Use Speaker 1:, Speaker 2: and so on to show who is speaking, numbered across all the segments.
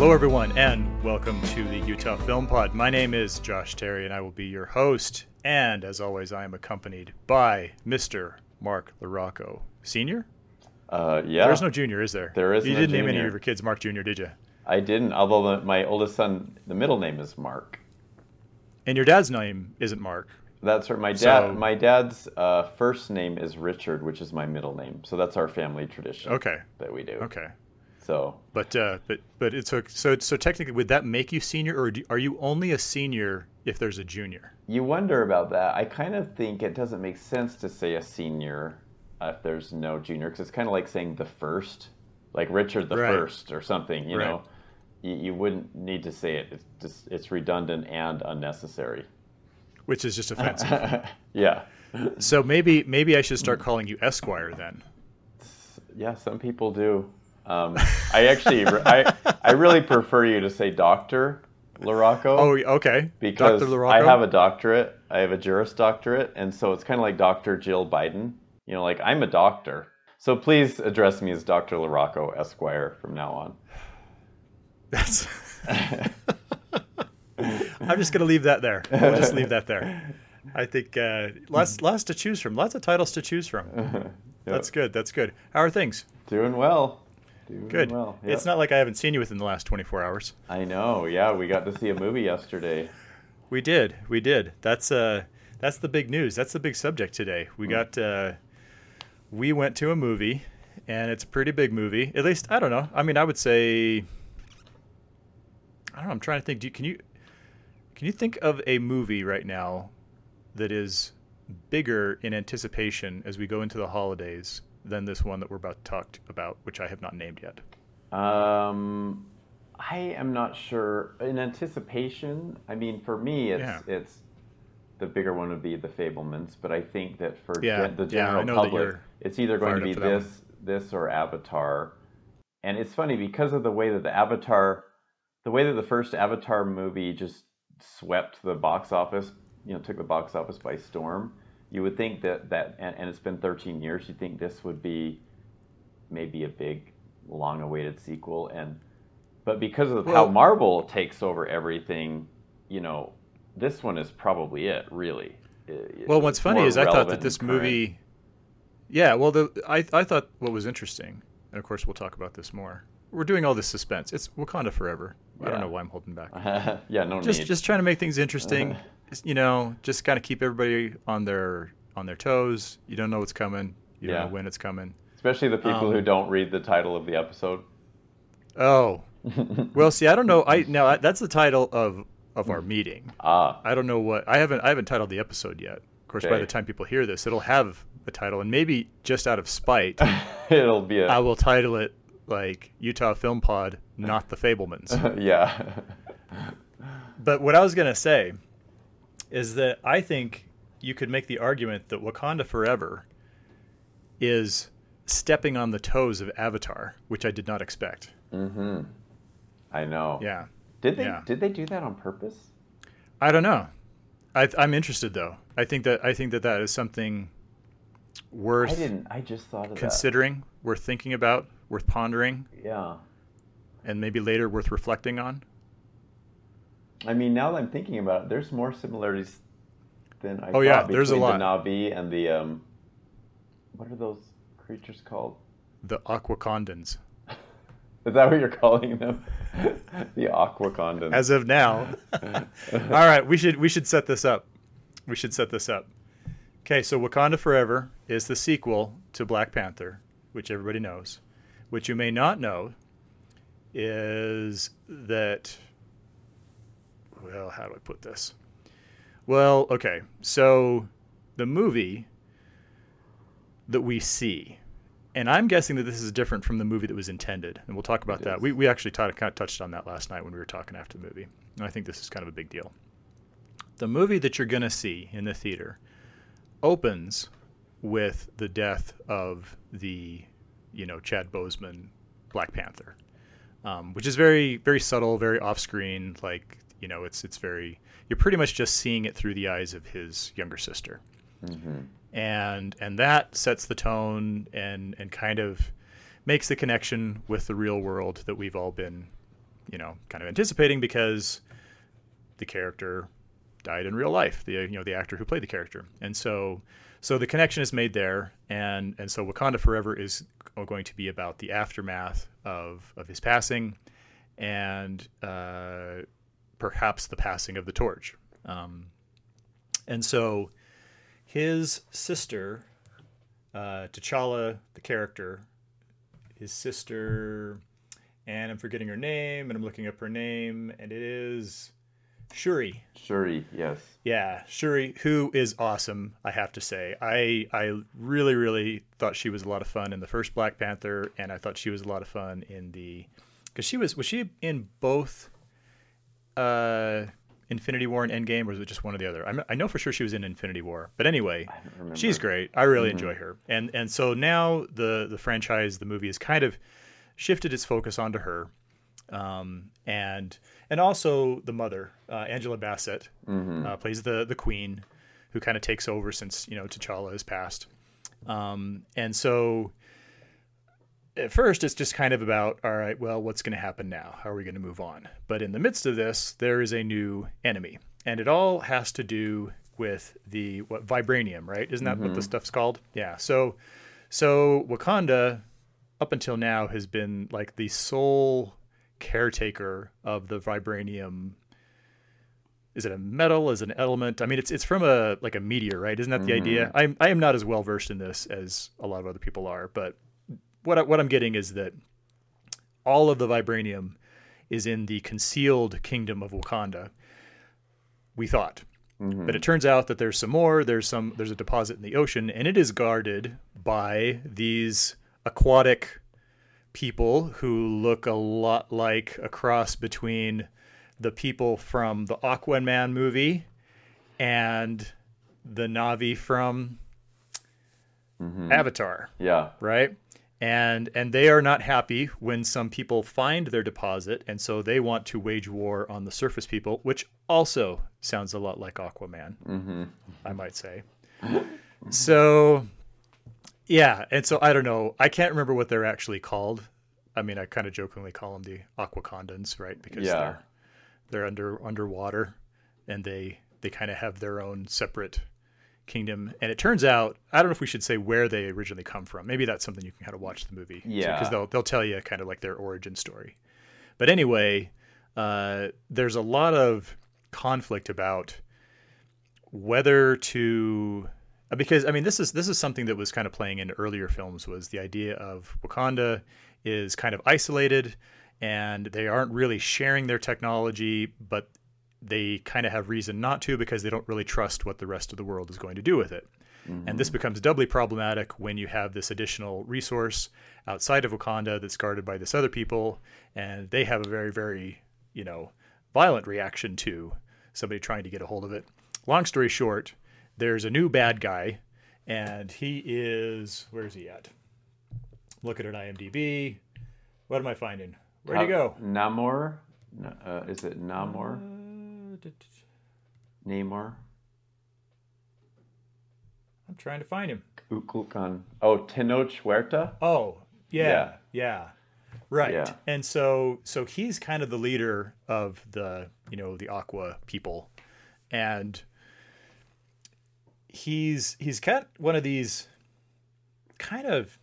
Speaker 1: Hello, everyone, and welcome to the Utah Film Pod. My name is Josh Terry, and I will be your host. And as always, I am accompanied by Mr. Mark LaRocco, Senior.
Speaker 2: Uh, yeah.
Speaker 1: There's no junior, is there?
Speaker 2: There isn't
Speaker 1: You didn't name any of your kids Mark Junior, did you?
Speaker 2: I didn't, although the, my oldest son, the middle name is Mark.
Speaker 1: And your dad's name isn't Mark.
Speaker 2: That's right. My dad.
Speaker 1: So-
Speaker 2: my dad's uh, first name is Richard, which is my middle name. So that's our family tradition.
Speaker 1: Okay.
Speaker 2: That we do.
Speaker 1: Okay.
Speaker 2: So
Speaker 1: But uh, but but it's so so so technically would that make you senior, or do, are you only a senior if there's a junior?
Speaker 2: you wonder about that. I kind of think it doesn't make sense to say a senior uh, if there's no junior, because it's kind of like saying the first, like Richard the
Speaker 1: Right.
Speaker 2: first or something. You
Speaker 1: Right.
Speaker 2: know, you, you wouldn't need to say it. It's just it's redundant and unnecessary.
Speaker 1: Which is just offensive.
Speaker 2: yeah.
Speaker 1: so maybe maybe I should start calling you Esquire then.
Speaker 2: Yeah, some people do. Um, I actually, I, I really prefer you to say Doctor Larocco
Speaker 1: Oh, okay.
Speaker 2: because. I have a doctorate. I have a Juris Doctorate, and so it's kind of like Doctor Jill Biden. You know, like I'm a doctor. So please address me as Doctor Larocco Esquire from now on.
Speaker 1: That's. I'm just gonna leave that there. We'll just leave that there. I think uh, lots lots to choose from. Lots of titles to choose from. That's good. That's good. How are things?
Speaker 2: Doing well. Doing
Speaker 1: Good.
Speaker 2: well.
Speaker 1: It's not like I haven't seen you within the last 24 hours.
Speaker 2: I know. Yeah, we got to see a movie yesterday.
Speaker 1: We did. We did. That's uh that's the big news. That's the big subject today. We got uh we went to a movie and it's a pretty big movie. At least I don't know. I mean, I would say I don't know. I'm trying to think. Do you, can you can you think of a movie right now that is bigger in anticipation as we go into the holidays than this one that we're about to talk about, which I have not named yet?
Speaker 2: Um, I am not sure. In anticipation, I mean, for me, it's
Speaker 1: Yeah.
Speaker 2: it's the bigger one would be the Fabelmans, but I think that for
Speaker 1: Yeah,
Speaker 2: gen- the general
Speaker 1: that
Speaker 2: public, it's either going to be
Speaker 1: up for that one.
Speaker 2: this this or Avatar. And it's funny because of the way that the Avatar, the way that the first Avatar movie just swept the box office, you know, took the box office by storm. You would think that that, and, and it's been 13 years. You think this would be maybe a big, long-awaited sequel, and but because of how Marvel takes over everything, you know, this one is probably it. Really. It-
Speaker 1: Well, what's funny is I thought that this movie, yeah. Well, the I I thought what was interesting, and of course we'll talk about this more. We're doing all this suspense. It's Wakanda forever. I don't know why I'm holding back.
Speaker 2: yeah, no
Speaker 1: just
Speaker 2: need.
Speaker 1: just trying to make things interesting. You know, just kind of keep everybody on their on their toes. You don't know what's coming. You don't
Speaker 2: Yeah.
Speaker 1: know when it's coming.
Speaker 2: Especially the people
Speaker 1: Um,
Speaker 2: who don't read the title of the episode.
Speaker 1: Oh, well. See, I don't know. I now that's the title of of our meeting.
Speaker 2: ah,
Speaker 1: I don't know what I haven't I haven't titled the episode yet. Of course, by the time people hear this, it'll have a title, and maybe just out of spite,
Speaker 2: it'll be a
Speaker 1: I will title it like Utah Film Pod, not the Fabelmans.
Speaker 2: yeah.
Speaker 1: but what I was gonna say is that I think you could make the argument that Wakanda Forever is stepping on the toes of Avatar, which I did not expect.
Speaker 2: mm-hmm. I know.
Speaker 1: Yeah,
Speaker 2: Did they
Speaker 1: yeah.
Speaker 2: did they do that on purpose?
Speaker 1: I don't know. I, I'm interested though. I think that I think that that is something worth
Speaker 2: I didn't. I just thought of
Speaker 1: considering, worth thinking about, worth pondering.
Speaker 2: Yeah.
Speaker 1: and maybe later worth reflecting on.
Speaker 2: I mean, now that I'm thinking about it, there's more similarities than I
Speaker 1: Oh,
Speaker 2: thought
Speaker 1: yeah, there's a
Speaker 2: between
Speaker 1: lot.
Speaker 2: the Na'vi and the um, what are those creatures called?
Speaker 1: The Aquacondans.
Speaker 2: Is that what you're calling them? the Aquacondons.
Speaker 1: As of now. All right, we should we should set this up. We should set this up. Okay, so Wakanda Forever is the sequel to Black Panther, which everybody knows. What you may not know is that well, how do I put this? Well, okay. So the movie that we see and I'm guessing that this is different from the movie that was intended, and we'll talk about
Speaker 2: It
Speaker 1: that.
Speaker 2: is.
Speaker 1: We we actually t- kind of touched on that last night when we were talking after the movie, and I think this is kind of a big deal. The movie that you're going to see in the theater opens with the death of the, you know, Chad Boseman Black Panther, um, which is very very subtle, very off screen. Like you know, it's it's very you're pretty much just seeing it through the eyes of his younger sister.
Speaker 2: Hmm
Speaker 1: and and that sets the tone and and kind of makes the connection with the real world that we've all been you know, kind of anticipating because the character died in real life. The you know the actor who played the character, and so so the connection is made there, and and so Wakanda Forever is going to be about the aftermath of of his passing, and uh, perhaps the passing of the torch. Um, and so his sister, uh, T'Challa, the character, his sister, and I'm forgetting her name, and I'm looking up her name, and it is Shuri.
Speaker 2: Shuri, yes.
Speaker 1: Yeah, Shuri, who is awesome, I have to say. I I really really thought she was a lot of fun in the first Black Panther, and I thought she was a lot of fun in the because she was was she in both uh Infinity War and Endgame, or was it just one or the other? I'm, i know for sure she was in Infinity War, but anyway, she's great. I really mm-hmm. enjoy her, and and so now the the franchise, the movie, has kind of shifted its focus onto her, um, and and also the mother, uh, Angela Bassett, mm-hmm. uh, plays the the queen, who kind of takes over since you know T'Challa has passed, um, and so at first it's just kind of about all right well what's going to happen now? How are we going to move on? But in the midst of this there is a new enemy and it all has to do with the what vibranium right? Isn't that mm-hmm. what the mm-hmm. stuff's called? Yeah so so wakanda up until now has been like the sole caretaker of the vibranium. Is it a metal? Is it an element? I mean it's it's from a like a meteor right? Isn't that the mm-hmm. idea i i am not as well versed in this as a lot of other people are but what I, what I'm getting is that all of the vibranium is in the concealed kingdom of Wakanda. We thought, mm-hmm. but it turns out that there's some more. There's some. There's a deposit in the ocean, and it is guarded by these aquatic people who look a lot like a cross between the people from the Aquaman movie and the Na'vi from mm-hmm. Avatar.
Speaker 2: Yeah.
Speaker 1: Right and and they are not happy when some people find their deposit and so they want to wage war on the surface people which also sounds a lot like aquaman mm-hmm. i might say so yeah and so i don't know i can't remember what they're actually called i mean i kind of jokingly call them the aquacondans right because yeah. they're they're under underwater and they they kind of have their own separate kingdom and it turns out i don't know if we should say where they originally come from. Maybe that's something you can kind of watch the movie
Speaker 2: yeah.
Speaker 1: because they'll, they'll tell you kind of like their origin story. But anyway uh, there's a lot of conflict about whether to uh, because i mean this is this is something that was kind of playing in earlier films was the idea of wakanda is kind of isolated and they aren't really sharing their technology but they kind of have reason not to because they don't really trust what the rest of the world is going to do with it. Mm-hmm. And this mm-hmm. becomes doubly problematic when you have this additional resource outside of Wakanda that's guarded by this other people, and they have a very, very, you know, violent reaction to somebody trying to get a hold of it. Long story short, there's a new bad guy, and he is where is he at? Look at an IMDb. What am I finding? Where'd he go?
Speaker 2: Namor. Uh, is it Namor? Uh, Neymar.
Speaker 1: I'm trying to find him.
Speaker 2: Ukukan. Oh, Tenoch Huerta.
Speaker 1: Oh, yeah, yeah, yeah. right. Yeah. And so, so he's kind of the leader of the, you know, the Aqua people, and he's he's got one of these kind of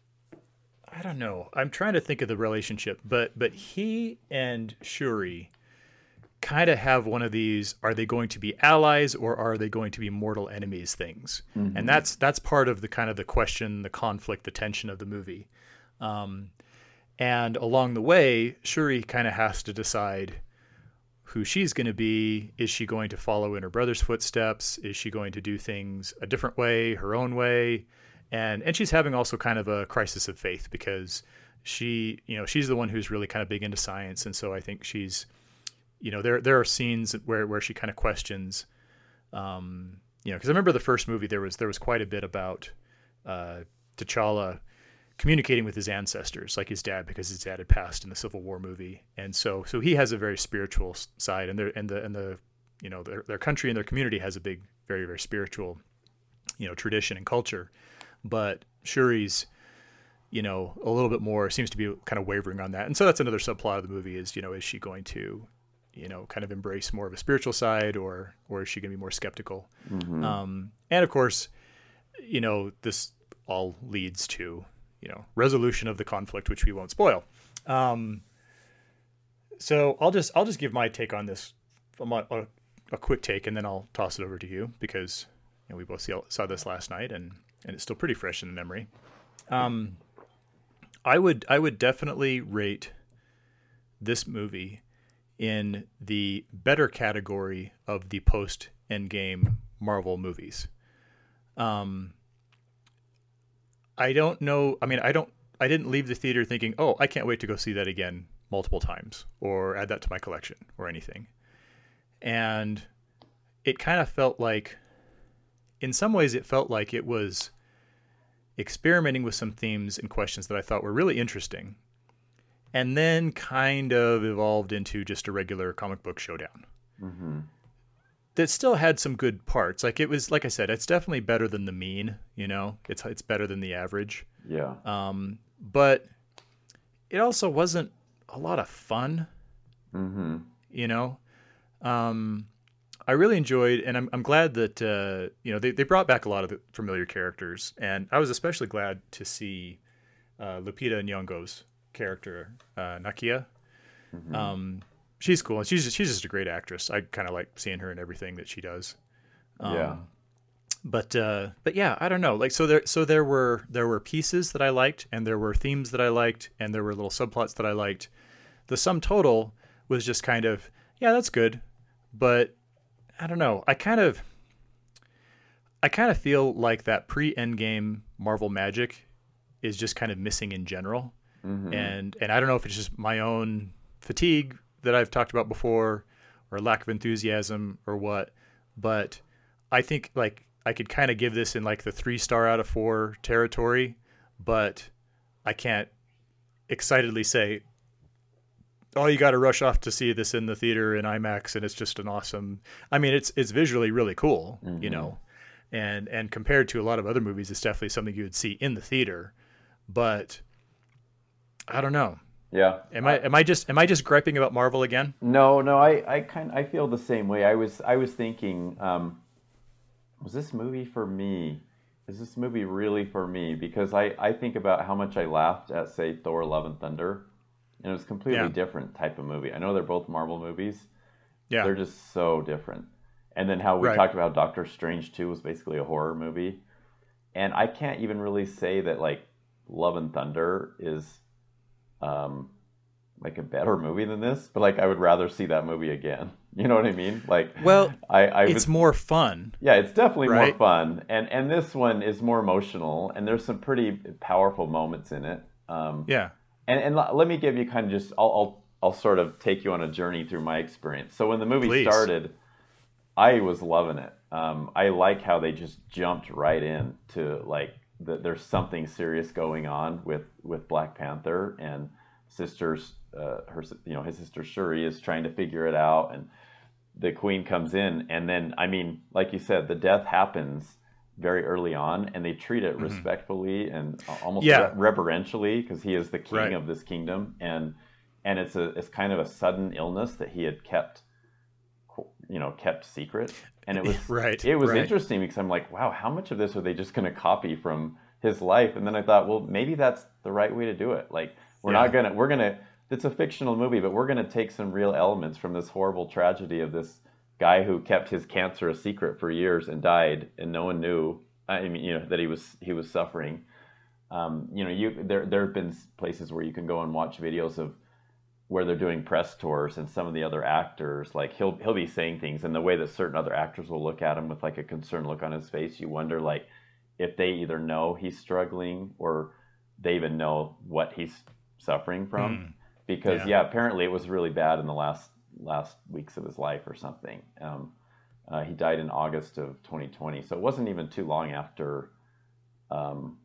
Speaker 1: I don't know. I'm trying to think of the relationship, but but he and Shuri kind of have one of these are they going to be allies or are they going to be mortal enemies things? Mm-hmm. and that's that's part of the kind of the question the conflict the tension of the movie. Um, and along the way shuri kind of has to decide who she's going to be. Is she going to follow in her brother's footsteps? Is she going to do things a different way her own way? And and she's having also kind of a crisis of faith because she you know she's the one who's really kind of big into science. And so i think she's you know, there there are scenes where where she kind of questions, um, you know, because I remember the first movie there was there was quite a bit about uh, T'Challa communicating with his ancestors, like his dad, because his dad had passed in the Civil War movie, and so so he has a very spiritual side, and and the and the you know their their country and their community has a big, very very spiritual, you know, tradition and culture, but Shuri's you know, a little bit more seems to be kind of wavering on that. And so that's another subplot of the movie is, you know, is she going to, you know, kind of embrace more of a spiritual side or or is she going to be more skeptical?
Speaker 2: Mm-hmm.
Speaker 1: Um, and of course, you know, this all leads to, you know, resolution of the conflict, which we won't spoil. Um, so I'll just I'll just give my take on this, a, a quick take, and then I'll toss it over to you because you know, we both see, saw this last night, and and it's still pretty fresh in the memory. Um, I would I would definitely rate this movie in the better category of the post Endgame Marvel movies. Um, I don't know. I mean, I don't. I didn't leave the theater thinking, "Oh, I can't wait to go see that again multiple times or add that to my collection or anything." And it kind of felt like, in some ways, it felt like it was experimenting with some themes and questions that I thought were really interesting, and then kind of evolved into just a regular comic book showdown.
Speaker 2: Mm-hmm.
Speaker 1: That still had some good parts. Like it was, like I said, it's definitely better than the mean. You know, it's it's better than the average.
Speaker 2: Yeah.
Speaker 1: Um, but it also wasn't a lot of fun.
Speaker 2: Mm-hmm.
Speaker 1: You know, um, I really enjoyed, and I'm I'm glad that uh, you know they they brought back a lot of the familiar characters, and I was especially glad to see uh, Lupita Nyong'o's character uh, Nakia.
Speaker 2: Mm-hmm.
Speaker 1: Um, she's cool, and she's just, she's just a great actress. I kind of like seeing her in everything that she does. Um,
Speaker 2: yeah.
Speaker 1: But uh, but yeah, I don't know. Like so there so there were there were pieces that I liked, and there were themes that I liked, and there were little subplots that I liked. The sum total was just kind of yeah, that's good, but I don't know. I kind of I kind of feel like that pre-endgame Marvel magic is just kind of missing in general.
Speaker 2: Mm-hmm.
Speaker 1: And and I don't know if it's just my own fatigue that I've talked about before or lack of enthusiasm or what, but I think like I could kind of give this in like the 3 star out of 4 territory, but I can't excitedly say oh you got to rush off to see this in the theater in IMAX and it's just an awesome I mean it's it's visually really cool,
Speaker 2: Mm-hmm.
Speaker 1: you know. And and compared to a lot of other movies it's definitely something you would see in the theater, but I don't know.
Speaker 2: Yeah.
Speaker 1: Am I am I just am I just griping about Marvel again?
Speaker 2: No, no, I, I kind I feel the same way. I was I was thinking, um, was this movie for me? Is this movie really for me? Because I, I think about how much I laughed at say Thor: Love and Thunder, and it was completely
Speaker 1: Yeah.
Speaker 2: different type of movie. I know they're both Marvel movies.
Speaker 1: Yeah.
Speaker 2: They're just so different. And then how we
Speaker 1: Right.
Speaker 2: talked about Doctor Strange 2 was basically a horror movie. And I can't even really say that like Love and Thunder is um like a better movie than this, but like I would rather see that movie again. You know what I mean? Like
Speaker 1: Well,
Speaker 2: I, I
Speaker 1: it's
Speaker 2: was,
Speaker 1: more fun.
Speaker 2: yeah, it's definitely more fun. And and this one is more emotional and there's some pretty powerful moments in it. Um
Speaker 1: Yeah.
Speaker 2: and, and let me give you kind of just I'll, I'll I'll sort of take you on a journey through my experience. So when the movie
Speaker 1: Please.
Speaker 2: started, I was loving it. Um, I like how they just jumped right in to like the, there's something serious going on with with Black Panther and sisters. Uh, her you know his sister Shuri is trying to figure it out and the queen comes in and then I mean like you said the death happens very early on and they treat it respectfully and almost
Speaker 1: Mm-hmm. Yeah.
Speaker 2: re- reverentially because he is the king
Speaker 1: Right.
Speaker 2: of this kingdom and and it's a it's kind of a sudden illness that he had kept you know kept secret and it was
Speaker 1: Right,
Speaker 2: it was
Speaker 1: right.
Speaker 2: interesting because I'm like wow how much of this are they just going to copy from his life and then I thought well maybe that's the right way to do it like we're
Speaker 1: Yeah.
Speaker 2: not gonna we're gonna it's a fictional movie but we're gonna take some real elements from this horrible tragedy of this guy who kept his cancer a secret for years and died and no one knew I mean you know that he was he was suffering um, you know you there there have been places where you can go and watch videos of where they're doing press tours and some of the other actors like he'll he'll be saying things and the way that certain other actors will look at him with like a concerned look on his face you wonder like if they either know he's struggling or they even know what he's suffering from
Speaker 1: Hmm.
Speaker 2: because
Speaker 1: Yeah.
Speaker 2: yeah. apparently it was really bad in the last last weeks of his life or something um, uh, he died in august of 2020 so it wasn't even too long after um,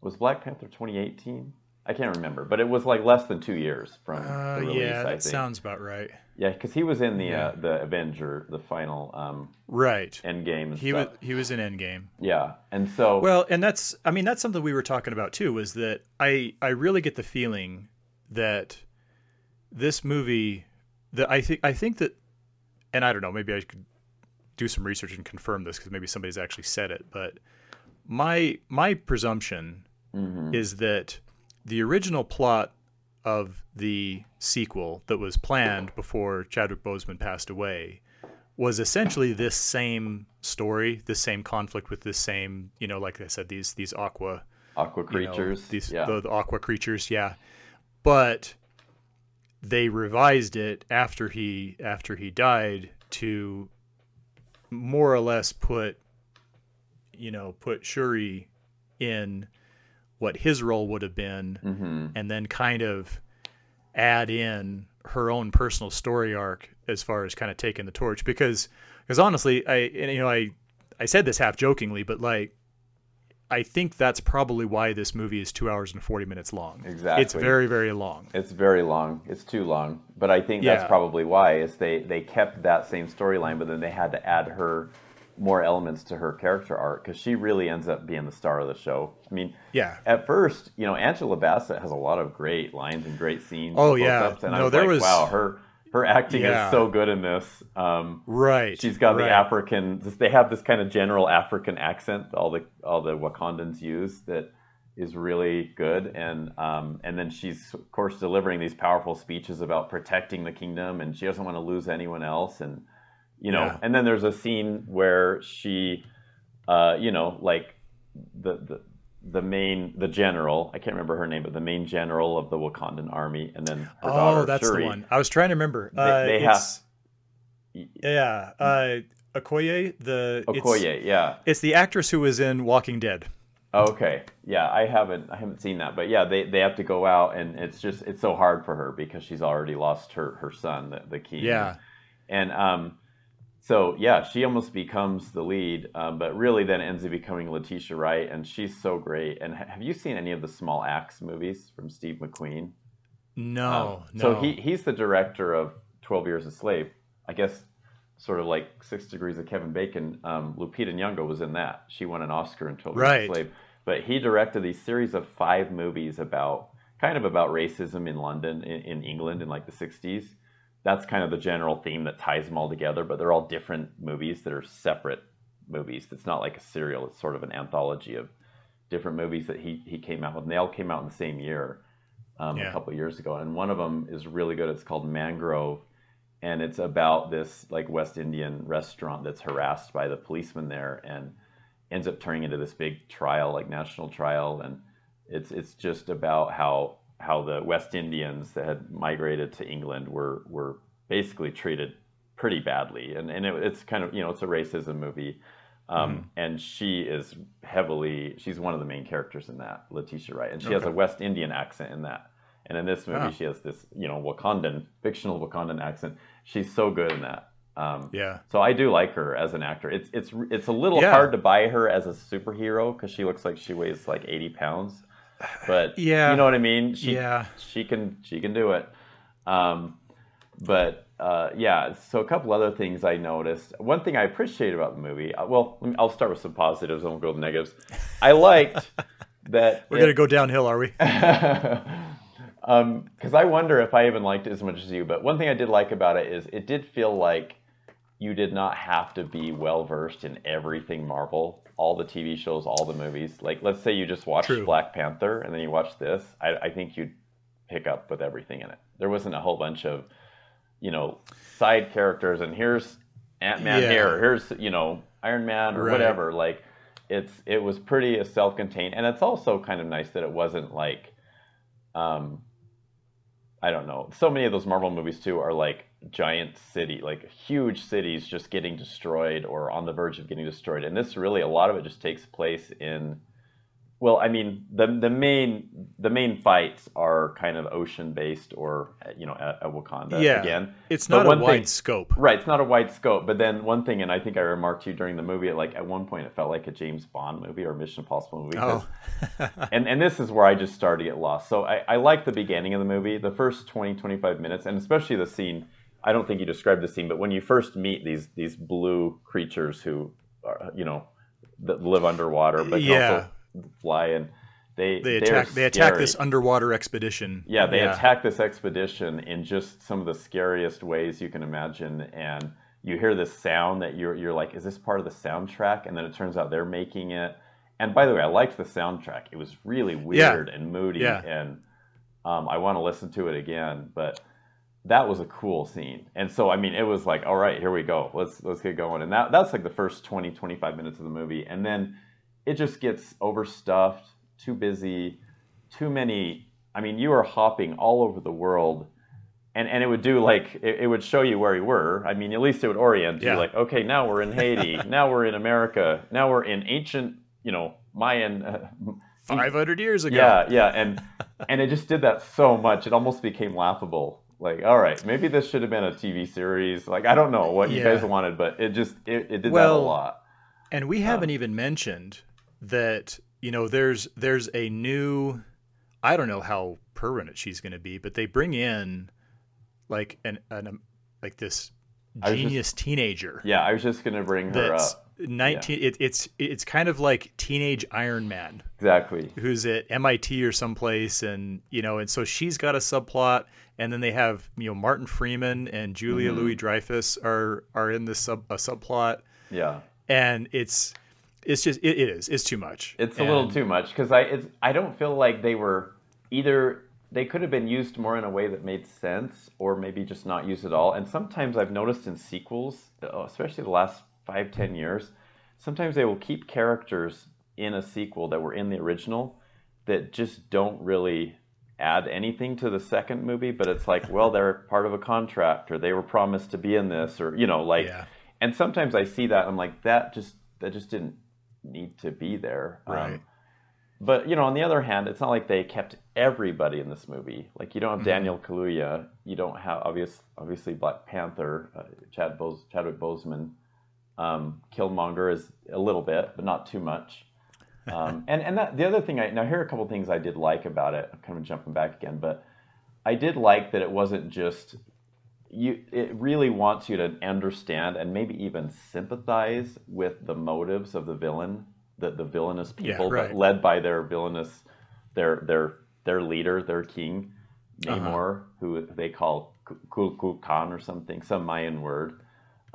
Speaker 2: was black panther 2018 i can't remember but it was like less than two years from
Speaker 1: Uh,
Speaker 2: the release
Speaker 1: yeah, that sounds about right.
Speaker 2: Yeah, because he was in the uh, the Avenger, the final um,
Speaker 1: right
Speaker 2: Endgame.
Speaker 1: He
Speaker 2: stuff.
Speaker 1: was he was in Endgame.
Speaker 2: Yeah, and so
Speaker 1: Well, and that's I mean that's something we were talking about too was that I I really get the feeling that this movie that I think I think that and I don't know maybe I could do some research and confirm this because maybe somebody's actually said it but my my presumption
Speaker 2: Mhm.
Speaker 1: is that the original plot of the sequel that was planned before Chadwick Boseman passed away was essentially this same story, this same conflict with this same, you know, like I said, these these aqua
Speaker 2: aqua
Speaker 1: you know,
Speaker 2: creatures.
Speaker 1: these
Speaker 2: yeah,
Speaker 1: the, the aqua creatures, yeah. But they revised it after he after he died to more or less put you know put Shuri in what his role would have been
Speaker 2: hmm
Speaker 1: and then kind of add in her own personal story arc as far as kind of taking the torch because because honestly I and, you know I I said this half jokingly but like I think that's probably why this movie is 2 hours and 40 minutes long.
Speaker 2: Exactly.
Speaker 1: It's very very long.
Speaker 2: It's very long. It's too long. But I think
Speaker 1: Yeah.
Speaker 2: that's probably why is they they kept that same storyline, but then they had to add her more elements to her character arc because she really ends up being the star of the show. I mean,
Speaker 1: Yeah.
Speaker 2: at first, you know, Angela Bassett has a lot of great lines and great scenes.
Speaker 1: Oh,
Speaker 2: and
Speaker 1: yeah.
Speaker 2: and I
Speaker 1: No,
Speaker 2: was
Speaker 1: there
Speaker 2: like,
Speaker 1: was-
Speaker 2: wow, her her acting
Speaker 1: Yeah.
Speaker 2: is so good in this. Um,
Speaker 1: Right.
Speaker 2: she's got the. African. They have this kind of general African accent. All the all the Wakandans use that is really good, and um, and then she's of course delivering these powerful speeches about protecting the kingdom, and she doesn't want to lose anyone else, and you know.
Speaker 1: Yeah.
Speaker 2: And then there's a scene where she, uh, you know, like the the. The main, the general, I can't remember her name, but the main general of the Wakandan army, and then her daughter.
Speaker 1: Oh,
Speaker 2: daughter
Speaker 1: that's
Speaker 2: Shuri.
Speaker 1: the one. I was trying to remember.
Speaker 2: They,
Speaker 1: uh,
Speaker 2: they have
Speaker 1: Yeah, uh Okoye, the it's-
Speaker 2: yeah.
Speaker 1: It's the actress who was in Walking Dead.
Speaker 2: Okay. Yeah, I haven't I haven't seen that, but yeah, they they have to go out, and it's just it's so hard for her because she's already lost her her son, the, the king.
Speaker 1: Yeah.
Speaker 2: And um, so yeah, she almost becomes the lead, um, but really then ends up becoming Letitia Wright, and she's so great. And ha- have you seen any of the Small Axe movies from Steve McQueen?
Speaker 1: No,
Speaker 2: Um,
Speaker 1: no.
Speaker 2: So he he's the director of Twelve Years a Slave. I guess sort of like Six Degrees of Kevin Bacon. Um, Lupita Nyong'o was in that. She won an Oscar in Twelve Years
Speaker 1: Right.
Speaker 2: a Slave. But he directed these series of five movies about kind of about racism in London, in, in England, in like the '60s. That's kind of the general theme that ties them all together. But they're all different movies that are separate movies. It's not like a serial. It's sort of an anthology of different movies that he he came out with. And they all came out in the same year um,
Speaker 1: Yeah.
Speaker 2: a couple years ago, and one of them is really good. It's called Mangrove, and it's about this like West Indian restaurant that's harassed by the policeman there, and ends up turning into this big trial, like national trial, and it's it's just about how how the West Indians that had migrated to England were were basically treated pretty badly, and and it, it's kind of you know it's a racism movie. Um, And she is heavily, she's one of the main characters in that, Letitia Wright. And she has a West Indian accent in that. And in this movie,
Speaker 1: Ah.
Speaker 2: she has this, you know, Wakandan, fictional Wakandan accent. She's so good in that. Um,
Speaker 1: yeah.
Speaker 2: so I do like her as an actor. It's it's it's a little
Speaker 1: Yeah.
Speaker 2: hard to buy her as a superhero because she looks like she weighs like eighty pounds. But
Speaker 1: Yeah.
Speaker 2: you know what I mean. She,
Speaker 1: Yeah.
Speaker 2: she can she can do it. Um, but uh, yeah, so a couple other things I noticed. One thing I appreciate about the movie. uh, Well, let me, I'll start with some positives, and we'll go to negatives. I liked that
Speaker 1: We're
Speaker 2: it-
Speaker 1: gonna go downhill, are we?
Speaker 2: because I wonder if I even liked it as much as you. But one thing I did like about it is it did feel like you did not have to be well versed in everything Marvel, all the TV shows, all the movies. Like, let's say you just watched
Speaker 1: True.
Speaker 2: Black Panther and then you watch this. I, I think you'd pick up with everything in it. There wasn't a whole bunch of, you know, side characters and here's Ant Man
Speaker 1: Yeah.
Speaker 2: here, here's you know Iron Man or
Speaker 1: Right.
Speaker 2: whatever. Like, it's it was pretty self-contained, and it's also kind of nice that it wasn't like um, I don't know. So many of those Marvel movies too are like giant city, like huge cities just getting destroyed or on the verge of getting destroyed. And this really a lot of it just takes place in well, I mean, the the main the main fights are kind of ocean based or you know at, at Wakanda
Speaker 1: Yeah.
Speaker 2: again.
Speaker 1: It's
Speaker 2: But
Speaker 1: not a
Speaker 2: one
Speaker 1: wide
Speaker 2: thing-
Speaker 1: scope.
Speaker 2: Right, it's not a wide scope, but then one thing, and I think I remarked to you during the movie, like at one point it felt like a James Bond movie or Mission Impossible movie.
Speaker 1: Oh,
Speaker 2: and and this is where I just started to get lost. So I, I like the beginning of the movie, the first 20, 25 minutes, and especially the scene. I don't think you described the scene, but when you first meet these these blue creatures who, are, you know, that live underwater but
Speaker 1: Yeah.
Speaker 2: also fly, and they
Speaker 1: They attack. They attack this underwater expedition.
Speaker 2: Yeah, they attack this expedition in just some of the scariest ways you can imagine, and you hear this sound that you're you're like, is this part of the soundtrack? And then it turns out they're making it. And by the way, I liked the soundtrack. It was really weird and moody,
Speaker 1: Yeah.
Speaker 2: and um, I want to listen to it again. But that was a cool scene. And so, I mean, it was like, all right, here we go. Let's let's get going. And that that's like the first 20, 25 minutes of the movie, and then it just gets overstuffed, too busy, too many. I mean, you are hopping all over the world, and and it would do like it, it would show you where you were. I mean, at least it would orient
Speaker 1: Yeah.
Speaker 2: you. Like, okay, now we're in Haiti. now we're in America. Now we're in ancient, you know, Mayan. Uh,
Speaker 1: Five hundred years ago.
Speaker 2: yeah, yeah, and and it just did that so much. It almost became laughable. Like, all right, maybe this should have been a TV series. Like, I don't know what you
Speaker 1: Yeah.
Speaker 2: guys wanted, but it just it, it did that a lot.
Speaker 1: And we haven't even mentioned that you know there's there's a new I don't know how permanent she's going to be, but they bring in like an an um, like this
Speaker 2: was just-
Speaker 1: genius teenager
Speaker 2: Yeah, I was just gonna bring her up.
Speaker 1: 19 it, it's it's kind of like teenage Iron Man
Speaker 2: Exactly.
Speaker 1: who's at MIT or someplace and you know and so she's got a subplot and then they have you know Martin Freeman and Julia
Speaker 2: Mhm.
Speaker 1: Louis Dreyfus are are in this sub a subplot
Speaker 2: Yeah,
Speaker 1: and it's it's just it, it is it's too much
Speaker 2: it's a little too much because I it's I don't feel like they were either they could have been used more in a way that made sense or maybe just not used at all. And sometimes I've noticed in sequels, especially the last five ten years, sometimes they will keep characters in a sequel that were in the original that just don't really add anything to the second movie but it's like well they're part of a contract or they were promised to be in this or you know like
Speaker 1: Yeah.
Speaker 2: and sometimes i see that i'm like that just that just didn't need to be there Um,
Speaker 1: Right.
Speaker 2: but you know on the other hand it's not like they kept everybody in this movie like you don't have
Speaker 1: Mhm.
Speaker 2: daniel kaluuya you don't have obvious obviously black panther uh, Chad Bos- chadwick boseman um, killmonger is a little bit but not too much um, and and that, the other thing I now here are a couple things I did like about it. I'm kind of jumping back again, but I did like that it wasn't just you. It really wants you to understand and maybe even sympathize with the motives of the villain, the the villainous
Speaker 1: Yeah,
Speaker 2: people,
Speaker 1: right.
Speaker 2: but led by their villainous, their their their leader, their king,
Speaker 1: Uh-huh.
Speaker 2: Namor, who they call Kulkulkan or something, some Mayan word,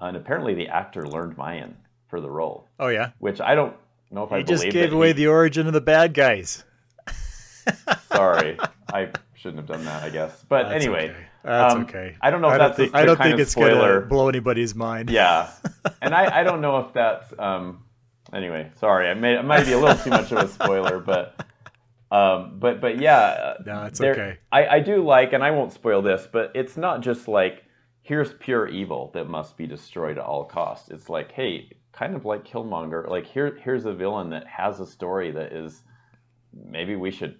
Speaker 2: and apparently the actor learned Mayan for the role,
Speaker 1: oh yeah
Speaker 2: which I don't know if I
Speaker 1: he just
Speaker 2: believe
Speaker 1: gave away
Speaker 2: he-
Speaker 1: the origin of the bad guys
Speaker 2: Sorry, I shouldn't have done that. I guess, but
Speaker 1: That's
Speaker 2: anyway,
Speaker 1: okay. that's
Speaker 2: um,
Speaker 1: okay
Speaker 2: I don't know if
Speaker 1: I
Speaker 2: that's a,
Speaker 1: I
Speaker 2: the
Speaker 1: don't think it's
Speaker 2: spoiler.
Speaker 1: gonna blow anybody's mind
Speaker 2: Yeah, and I, I don't know if that's um. Anyway, sorry, I made it might be a little too much of a spoiler, but um, but but yeah, uh,
Speaker 1: no it's okay
Speaker 2: I, I do like, and I won't spoil this, but it's not just like here's pure evil that must be destroyed at all costs. It's like, hey, kind of like Killmonger, like here here's a villain that has a story that is maybe we should,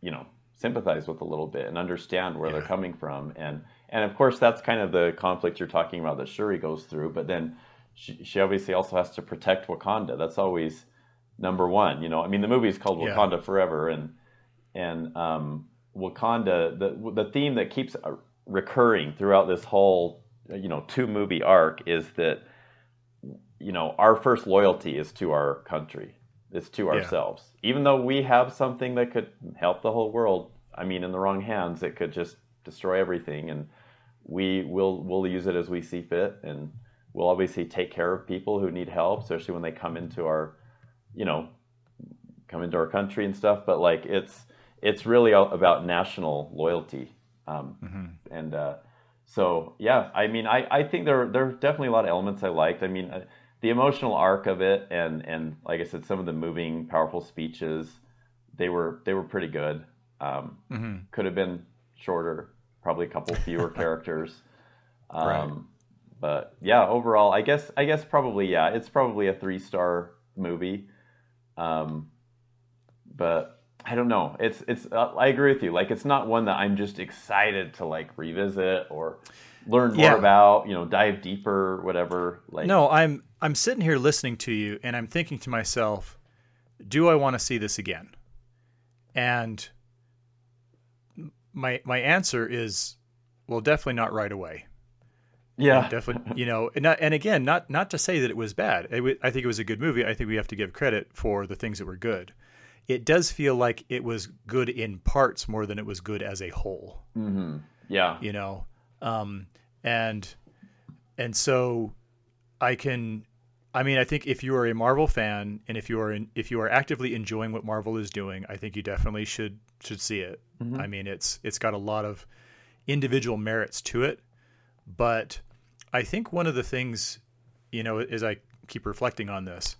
Speaker 2: you know, sympathize with a little bit and understand where they're coming from, and and of course that's kind of the conflict you're talking about that Shuri goes through, but then she, she obviously also has to protect Wakanda. That's always number one. You know, I mean the movie is called
Speaker 1: Yeah.
Speaker 2: Wakanda Forever, and and um, Wakanda, the the theme that keeps recurring throughout this whole you know two movie arc is that you know our first loyalty is to our country, it's to
Speaker 1: Yeah.
Speaker 2: ourselves. Even though we have something that could help the whole world, I mean, in the wrong hands, it could just destroy everything, and we will we'll use it as we see fit, and we'll obviously take care of people who need help, especially when they come into our you know come into our country and stuff but like it's it's really about national loyalty um,
Speaker 1: Mhm.
Speaker 2: and uh, so yeah i mean I, I think there there are definitely a lot of elements i liked i mean uh, the emotional arc of it and and like i said some of the moving powerful speeches they were they were pretty good um,
Speaker 1: Mhm.
Speaker 2: could have been shorter probably a couple fewer characters um,
Speaker 1: Right.
Speaker 2: but yeah overall i guess i guess probably yeah it's probably a three star movie um, but I don't know. It's it's. Uh, I agree with you. Like it's not one that I'm just excited to like revisit or learn more
Speaker 1: Yeah.
Speaker 2: about. You know, dive deeper, whatever. Like
Speaker 1: no i'm i'm sitting here listening to you and i'm thinking to myself do i want to see this again and my my answer is well definitely not right away
Speaker 2: Yeah,
Speaker 1: definitely. You know, and not, and again, not not to say that it was bad. It I think it was a good movie. I think we have to give credit for the things that were good. It does feel like it was good in parts more than it was good as a whole.
Speaker 2: mm-hmm. yeah,
Speaker 1: You know, um, and and so I can. I mean, I think if you are a Marvel fan and if you are in, if you are actively enjoying what Marvel is doing, I think you definitely should should see it.
Speaker 2: Mhm.
Speaker 1: I mean, it's it's got a lot of individual merits to it, but I think one of the things, you know, as I keep reflecting on this,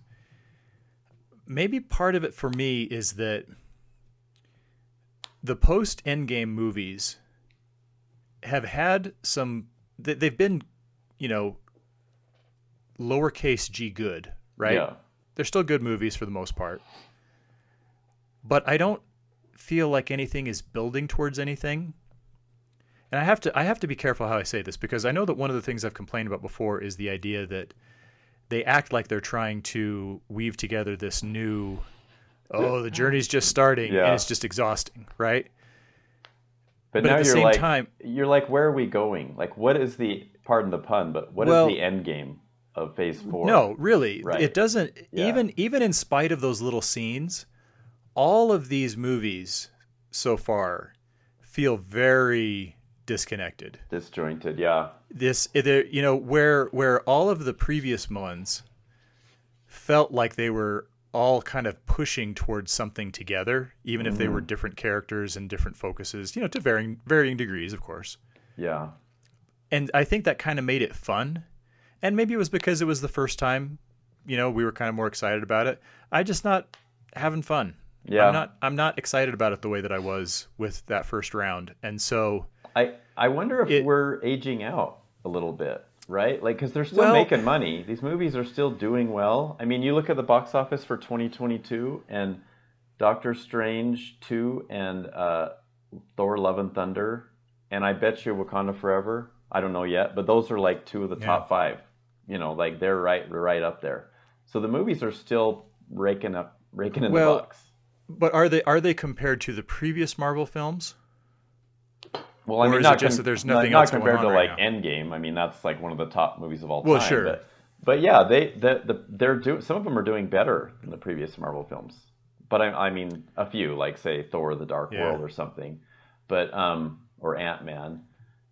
Speaker 1: maybe part of it for me is that the post Endgame movies have had some. they- They've been, you know, lowercase g good, right?
Speaker 2: Yeah,
Speaker 1: they're still good movies for the most part. But I don't feel like anything is building towards anything. And I have to I have to be careful how I say this because I know that one of the things I've complained about before is the idea that they act like they're trying to weave together this new oh the journey's just starting
Speaker 2: Yeah.
Speaker 1: and it's just exhausting, right?
Speaker 2: but,
Speaker 1: But
Speaker 2: now
Speaker 1: at the
Speaker 2: you're
Speaker 1: same
Speaker 2: like,
Speaker 1: time-
Speaker 2: you're like, where are we going? Like, what is the pardon the pun, but what is
Speaker 1: Well-
Speaker 2: the end game of Phase Four?
Speaker 1: No, really,
Speaker 2: Right.
Speaker 1: it doesn't.
Speaker 2: Yeah.
Speaker 1: Even even in spite of those little scenes, all of these movies so far feel very disconnected.
Speaker 2: disjointed. Yeah,
Speaker 1: This, eh, you know, where where all of the previous ones felt like they were all kind of pushing towards something together, even if they were mm-hmm. different characters and different focuses, you know, to varying varying degrees, of course
Speaker 2: yeah,
Speaker 1: and I think that kind of made it fun. And maybe it was because it was the first time, you know, we were kind of more excited about it. I just not having fun.
Speaker 2: Yeah.
Speaker 1: I'm not I'm not excited about it the way that I was with that first round. And so
Speaker 2: I I wonder if
Speaker 1: It-
Speaker 2: we're aging out a little bit, right? Like, because they're still
Speaker 1: Well-
Speaker 2: making money. These movies are still doing well. I mean, you look at the box office for 2022, and Doctor Strange 2 and uh, Thor: Love and Thunder, and I bet you Wakanda Forever. I don't know yet, but those are like two of the
Speaker 1: Yeah.
Speaker 2: top five. You know, like they're right, right up there. So the movies are still raking up, raking in
Speaker 1: Well,
Speaker 2: the bucks.
Speaker 1: but are they are they compared to the previous Marvel films?
Speaker 2: Well, I
Speaker 1: Or
Speaker 2: mean,
Speaker 1: is it
Speaker 2: not
Speaker 1: just
Speaker 2: com-
Speaker 1: that there's nothing
Speaker 2: not
Speaker 1: else going
Speaker 2: compared to
Speaker 1: right
Speaker 2: like
Speaker 1: now?
Speaker 2: Endgame. I mean, that's like one of the top movies of all
Speaker 1: Well,
Speaker 2: time.
Speaker 1: sure.
Speaker 2: But, but yeah, they the, the they're doing some of them are doing better than the previous Marvel films. But I, I mean, a few like say Thor: The Dark
Speaker 1: Yeah.
Speaker 2: World or something, but um or Ant Man,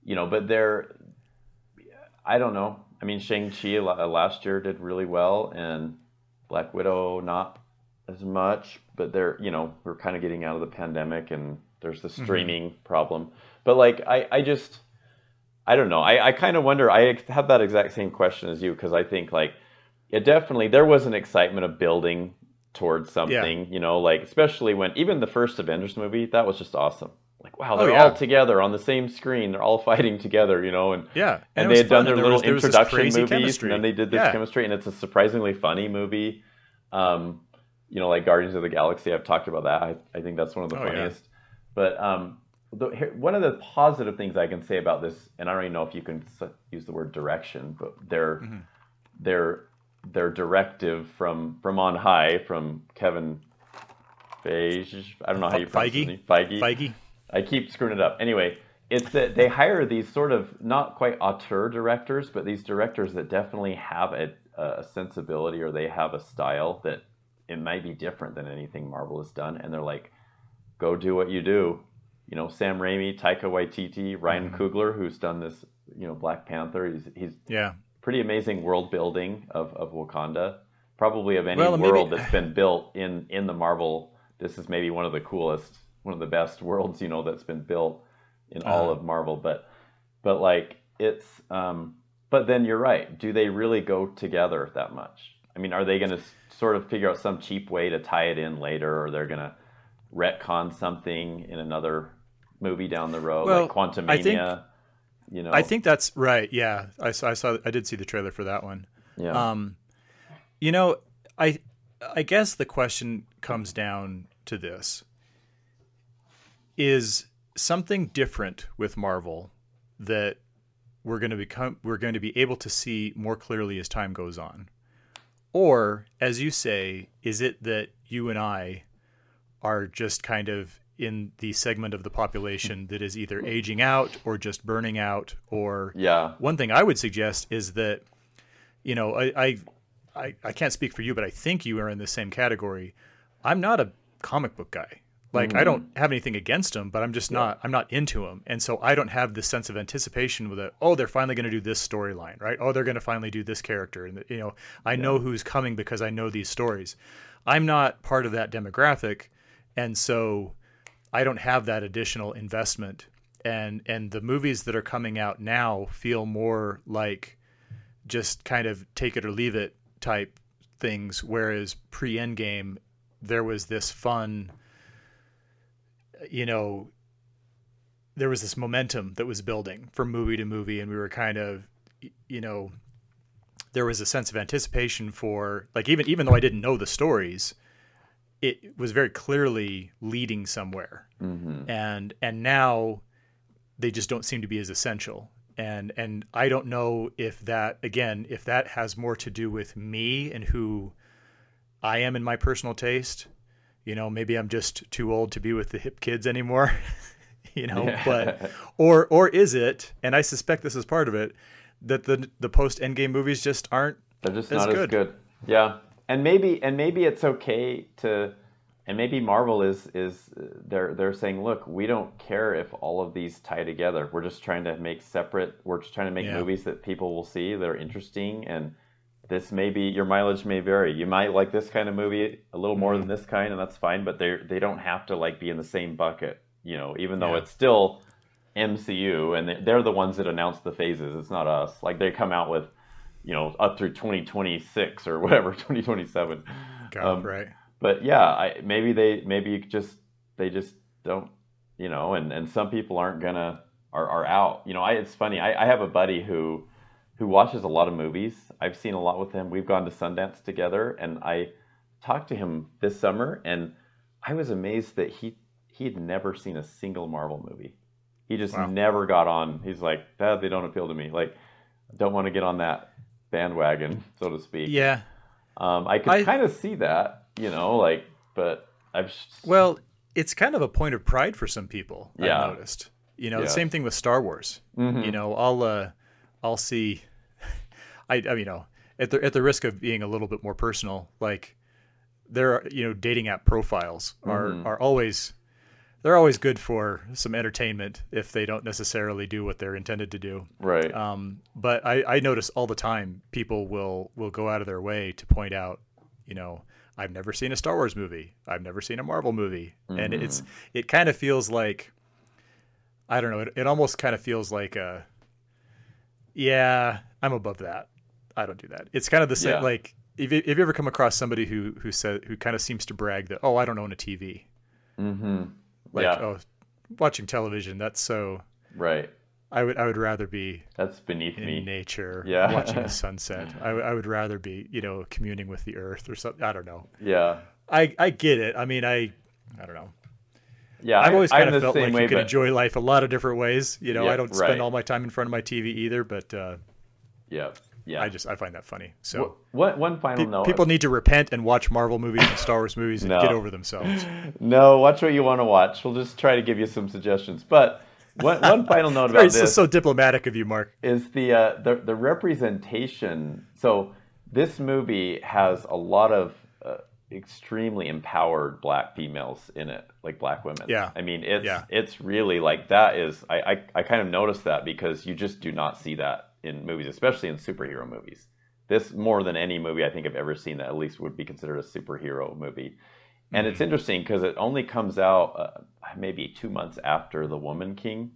Speaker 2: you know. But they're I don't know. I mean, Shang Chi last year did really well, and Black Widow not as much. But they're you know we're kind of getting out of the pandemic, and there's the streaming problem. But like I I just I don't know. I, I kind of wonder. I have that exact same question as you because I think like it definitely there was an excitement of building towards something. You know, like especially when even the first Avengers movie that was just awesome. Like wow, they're
Speaker 1: Oh, yeah.
Speaker 2: all together on the same screen. They're all fighting together. You know, and
Speaker 1: Yeah,
Speaker 2: and,
Speaker 1: it
Speaker 2: they had done their little
Speaker 1: was- there was this
Speaker 2: introduction movies,
Speaker 1: chemistry.
Speaker 2: and then they did this
Speaker 1: Yeah.
Speaker 2: chemistry, and it's a surprisingly funny movie. Um, you know, like Guardians of the Galaxy. I've talked about that. I, I think that's one of the
Speaker 1: Oh, yeah.
Speaker 2: funniest. But um, the, here, one of the positive things I can say about this, and I don't even know if you can use the word direction, but their
Speaker 1: Mm-hmm.
Speaker 2: their their directive from from on high from Kevin Feige. I don't know how you pronounce
Speaker 1: Feige?
Speaker 2: Feige.
Speaker 1: Feige.
Speaker 2: I keep screwing it up. Anyway, it's that they hire these sort of not quite auteur directors, but these directors that definitely have a, a sensibility or they have a style that it might be different than anything Marvel has done. And they're like, go do what you do. You know, Sam Raimi, Taika Waititi, Ryan
Speaker 1: Mm-hmm.
Speaker 2: Coogler, who's done this, you know, Black Panther. He's, he's
Speaker 1: Yeah.
Speaker 2: pretty amazing world building of, of Wakanda. Probably of any
Speaker 1: Well, and maybe-
Speaker 2: world that's been built in, in the Marvel. This is maybe one of the coolest, one of the best worlds, you know, that's been built in all
Speaker 1: Uh-huh.
Speaker 2: of Marvel. But, but like it's, um, but then you're right. Do they really go together that much? I mean, are they going to sort of figure out some cheap way to tie it in later, or they're going to retcon something in another movie down the road,
Speaker 1: Well,
Speaker 2: like Quantumania. you know,
Speaker 1: I think that's right. Yeah, I saw, I saw. I did see the trailer for that one.
Speaker 2: yeah.
Speaker 1: Um, you know, I I guess the question comes down to this: Is something different with Marvel that we're going to become we're going to be able to see more clearly as time goes on, or as you say, is it that you and I are just kind of in the segment of the population that is either hmm. aging out or just burning out. Or
Speaker 2: Yeah.
Speaker 1: one thing I would suggest is that, you know, I, I, I, I can't speak for you, but I think you are in the same category. I'm not a comic book guy. Like I hmm. don't have anything against them, but I'm just not. I'm not into them, and so I don't have this sense of anticipation with it. Oh, they're finally going to do this storyline, right? Oh, they're going to finally do this character, and you know, I know who's coming because I know these stories. I'm not part of that demographic, and so I don't have that additional investment. And and the movies that are coming out now feel more like just kind of take it or leave it type things, whereas pre Endgame there was this fun, you know, there was this momentum that was building from movie to movie, and we were kind of, you know, there was a sense of anticipation for like even even though I didn't know the stories, it was very clearly leading somewhere,
Speaker 2: Mm-hmm.
Speaker 1: and and now they just don't seem to be as essential. And and I don't know if that again if that has more to do with me and who I am in my personal taste. You know, maybe I'm just too old to be with the hip kids anymore. you know,
Speaker 2: Yeah.
Speaker 1: but or or is it? And I suspect this is part of it that the the post Endgame movies just aren't.
Speaker 2: They're just not
Speaker 1: good.
Speaker 2: as good. Yeah, and maybe and maybe it's okay to, and maybe Marvel is is they're they're saying, look, we don't care if all of these tie together. We're just trying to make separate. We're just trying to make
Speaker 1: Yeah.
Speaker 2: movies that people will see that are interesting and. This may be your mileage may vary. You might like this kind of movie a little more
Speaker 1: Mm-hmm.
Speaker 2: than this kind, and that's fine. But they they don't have to like be in the same bucket, you know. Even though
Speaker 1: Yeah.
Speaker 2: it's still MCU, and they're the ones that announce the phases. It's not us. Like they come out with, you know, up through 2026 or whatever, 2027.
Speaker 1: God,
Speaker 2: Um,
Speaker 1: right?
Speaker 2: But yeah, I, maybe they maybe you just they just don't, you know, and and some people aren't gonna are, are out. You know, I it's funny. I, I have a buddy who who watches a lot of movies. I've seen a lot with him. We've gone to Sundance together, and I talked to him this summer, and I was amazed that he he had never seen a single Marvel movie. He just
Speaker 1: Wow.
Speaker 2: never got on. He's like, Dad, they don't appeal to me. Like, don't want to get on that bandwagon, so to speak.
Speaker 1: Yeah.
Speaker 2: Um, I could kind of see that, you know, like, but I've
Speaker 1: Well, it's kind of a point of pride for some people.
Speaker 2: Yeah.
Speaker 1: I've noticed. You know, the same thing with Star Wars.
Speaker 2: Mhm.
Speaker 1: You know, I'll uh, I'll see. I, I you know at the at the risk of being a little bit more personal, like there are you know dating app profiles are
Speaker 2: Mhm.
Speaker 1: are always they're always good for some entertainment if they don't necessarily do what they're intended to do.
Speaker 2: right.
Speaker 1: Um, but I, I notice all the time people will will go out of their way to point out, you know, I've never seen a Star Wars movie. I've never seen a Marvel movie, and it's it kind of feels like I don't know. It, it almost kind of feels like a yeah, I'm above that. I don't do that. It's kind of the same.
Speaker 2: Yeah.
Speaker 1: Like if you, if you ever come across somebody who who said who kind of seems to brag that oh I don't own a TV.
Speaker 2: mm-hmm.
Speaker 1: Like
Speaker 2: yeah.
Speaker 1: oh watching television that's so
Speaker 2: Right.
Speaker 1: I would I would rather be
Speaker 2: That's beneath
Speaker 1: in
Speaker 2: me.
Speaker 1: nature,
Speaker 2: Yeah.
Speaker 1: watching a sunset. I, I would rather be, you know, communing with the earth or something. I don't know.
Speaker 2: Yeah.
Speaker 1: I, I get it. I mean, I, I don't know.
Speaker 2: Yeah.
Speaker 1: I've
Speaker 2: I-
Speaker 1: always
Speaker 2: I'm
Speaker 1: kind of felt like
Speaker 2: way,
Speaker 1: you can
Speaker 2: but-
Speaker 1: enjoy life a lot of different ways. You know,
Speaker 2: Yeah,
Speaker 1: I don't spend
Speaker 2: right.
Speaker 1: all my time in front of my TV either, but uh,
Speaker 2: Yeah. Yeah.
Speaker 1: I just I find that funny. So
Speaker 2: What, one final
Speaker 1: pe-
Speaker 2: note.
Speaker 1: people need to repent and watch Marvel movies and Star Wars movies and
Speaker 2: No.
Speaker 1: get over themselves.
Speaker 2: No, watch what you want to watch. We'll just try to give you some suggestions. But one, one final note about this.
Speaker 1: so, so diplomatic of you, Mark.
Speaker 2: is the uh, the the representation. So this movie has a lot of uh, extremely empowered black females in it, like black women.
Speaker 1: Yeah.
Speaker 2: I mean, it's
Speaker 1: Yeah.
Speaker 2: it's really like that is I, I I kind of noticed that because you just do not see that in movies, especially in superhero movies. This more than any movie I think I've ever seen that at least would be considered a superhero movie. And
Speaker 1: Mm-hmm.
Speaker 2: it's interesting because it only comes out uh, maybe two months after The Woman King,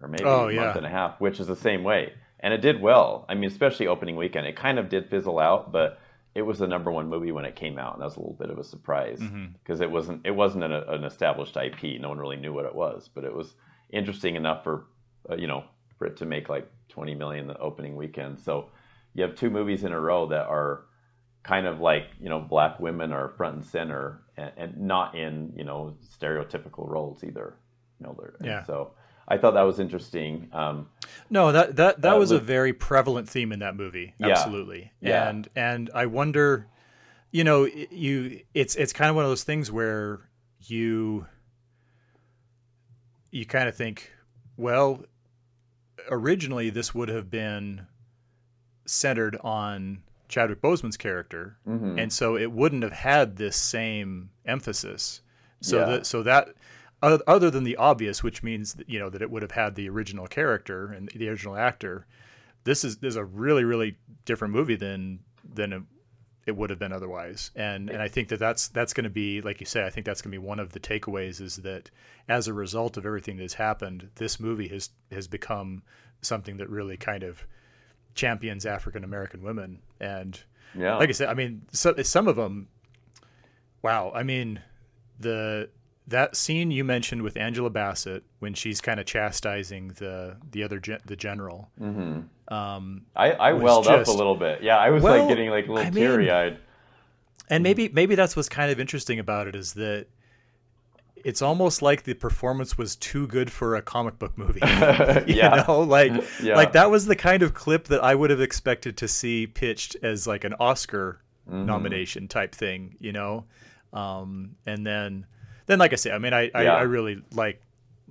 Speaker 2: or maybe
Speaker 1: Oh,
Speaker 2: a
Speaker 1: yeah.
Speaker 2: month and a half, which is the same way. And it did well. I mean, especially opening weekend. It kind of did fizzle out, but it was the number one movie when it came out, and that was a little bit of a surprise
Speaker 1: Mm-hmm.
Speaker 2: because it wasn't it wasn't an, an established IP. No one really knew what it was, but it was interesting enough for uh, you know for it to make like 20 million the opening weekend. So you have two movies in a row that are kind of like you know black women are front and center and, and not in you know stereotypical roles either. You know,
Speaker 1: Yeah.
Speaker 2: So I thought that was interesting. Um,
Speaker 1: No, that that that
Speaker 2: Uh,
Speaker 1: was a very prevalent theme in that movie. Absolutely.
Speaker 2: Yeah.
Speaker 1: And and I wonder, you know, you it's it's kind of one of those things where you you kind of think, well, originally this would have been centered on Chadwick Boseman's character,
Speaker 2: Mhm.
Speaker 1: and so it wouldn't have had this same emphasis. So
Speaker 2: Yeah.
Speaker 1: that so that other than the obvious, which means that, you know that it would have had the original character and the original actor, this is this is a really really different movie than than it, would have been otherwise. And and I think that that's that's going to be like you say. I think that's going to be one of the takeaways is that as a result of everything that's happened, this movie has has become something that really kind of champions African American women. And
Speaker 2: Yeah.
Speaker 1: like I said, I mean, so, some of them, wow. I mean, the that scene you mentioned with Angela Bassett when she's kind of chastising the the other gen, the general.
Speaker 2: hmm
Speaker 1: Um,
Speaker 2: I, I welled up a little bit. Yeah, I was
Speaker 1: Well,
Speaker 2: like getting like a little
Speaker 1: I mean-
Speaker 2: teary eyed.
Speaker 1: and maybe maybe that's what's kind of interesting about it is that it's almost like the performance was too good for a comic book movie. you
Speaker 2: Yeah.
Speaker 1: know, like
Speaker 2: Yeah.
Speaker 1: like that was the kind of clip that I would have expected to see pitched as like an Oscar
Speaker 2: Mm-hmm.
Speaker 1: nomination type thing, you know. Um, and then then like I say, I mean I I,
Speaker 2: Yeah.
Speaker 1: I really like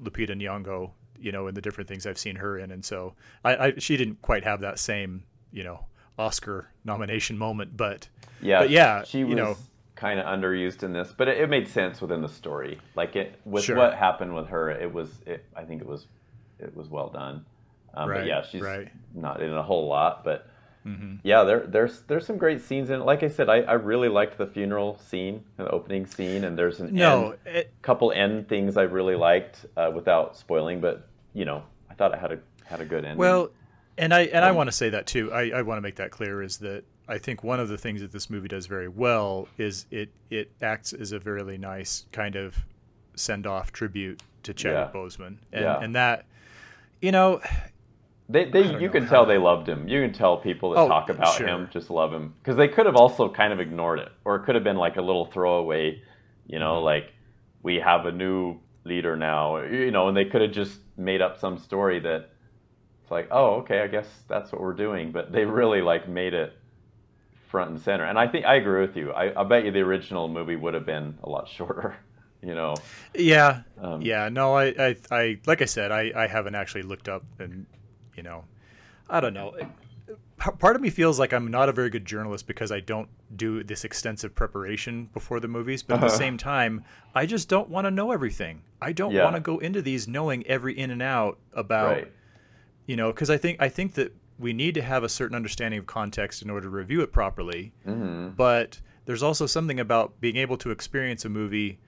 Speaker 1: Lupita Nyong'o, you know, in the different things I've seen her in, and so I, I she didn't quite have that same you know Oscar nomination moment, but
Speaker 2: Yeah,
Speaker 1: but yeah,
Speaker 2: she
Speaker 1: you
Speaker 2: was
Speaker 1: know.
Speaker 2: kind of underused in this, but it, it made sense within the story. Like it with
Speaker 1: Sure.
Speaker 2: what happened with her, it was. It, I think it was, it was well done. Um,
Speaker 1: Right,
Speaker 2: but yeah, she's
Speaker 1: right.
Speaker 2: not in a whole lot, but
Speaker 1: Mhm.
Speaker 2: yeah, there there's there's some great scenes in it. Like I said, I, I really liked the funeral scene, the opening scene, and there's an
Speaker 1: No,
Speaker 2: end,
Speaker 1: it,
Speaker 2: couple end things I really liked uh, without spoiling, but you know, I thought it had a had a good ending.
Speaker 1: Well, and I and I
Speaker 2: Um,
Speaker 1: want to say that too. I, I want to make that clear is that I think one of the things that this movie does very well is it it acts as a really nice kind of send off tribute to Chadwick
Speaker 2: Yeah.
Speaker 1: Boseman, and
Speaker 2: Yeah.
Speaker 1: and that you know
Speaker 2: They, they you
Speaker 1: know
Speaker 2: can tell they loved him. You can tell people that
Speaker 1: Oh,
Speaker 2: talk about
Speaker 1: sure.
Speaker 2: him just love him because they could have also kind of ignored it, or it could have been like a little throwaway, you know,
Speaker 1: Mm-hmm.
Speaker 2: like we have a new leader now, you know, and they could have just made up some story that it's like, oh, okay, I guess that's what we're doing, but they really like made it front and center. And I think I agree with you. I, I bet you the original movie would have been a lot shorter, you know.
Speaker 1: yeah
Speaker 2: Um,
Speaker 1: yeah no I, I I like I said I I haven't actually looked up and you know I don't know. Part of me feels like I'm not a very good journalist because I don't do this extensive preparation before the movies, but at the
Speaker 2: Uh-huh.
Speaker 1: same time, I just don't want to know everything. I don't
Speaker 2: Yeah.
Speaker 1: want to go into these knowing every in and out about,
Speaker 2: Right.
Speaker 1: you know, because I think I think that we need to have a certain understanding of context in order to review it properly.
Speaker 2: hmm
Speaker 1: But there's also something about being able to experience a movie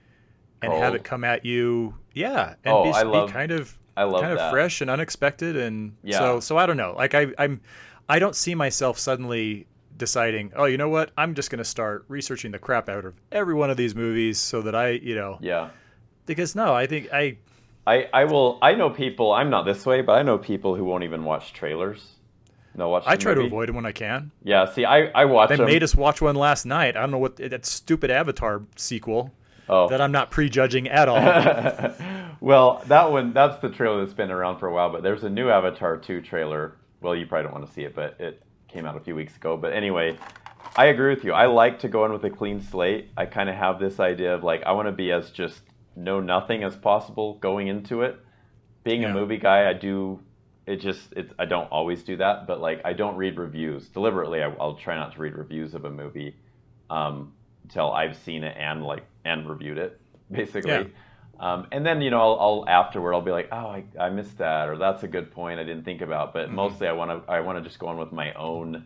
Speaker 1: and have it come at you, yeah, and
Speaker 2: Oh,
Speaker 1: be
Speaker 2: love-
Speaker 1: kind of
Speaker 2: I love it.
Speaker 1: kind of fresh and unexpected and
Speaker 2: Yeah.
Speaker 1: so so I don't know. Like I I'm I don't see myself suddenly deciding, "Oh, you know what? I'm just going to start researching the crap out of every one of these movies so that I, you know,
Speaker 2: Yeah.
Speaker 1: because no, I think I
Speaker 2: I, I will. I know people. I'm not this way, but I know people who won't even watch trailers. No, watch.
Speaker 1: I try to avoid them when I can.
Speaker 2: Yeah. See, I I watch
Speaker 1: They
Speaker 2: them.
Speaker 1: made us watch one last night. I don't know what that stupid Avatar sequel
Speaker 2: oh.
Speaker 1: that I'm not prejudging at all.
Speaker 2: well, that one. That's the trailer that's been around for a while. But there's a new Avatar 2 trailer. Well, you probably don't want to see it, but it came out a few weeks ago. But anyway, I agree with you. I like to go in with a clean slate. I kind of have this idea of like I want to be as just know nothing as possible going into it. Being
Speaker 1: Yeah.
Speaker 2: a movie guy, I do. It just it's I don't always do that, but like I don't read reviews deliberately. I, I'll try not to read reviews of a movie um, until I've seen it and like and reviewed it basically.
Speaker 1: Yeah.
Speaker 2: Um, and then you know I'll, I'll afterward I'll be like, oh, I, I missed that, or that's a good point I didn't think about. But
Speaker 1: Mm-hmm.
Speaker 2: mostly I want to I want to just go on with my own,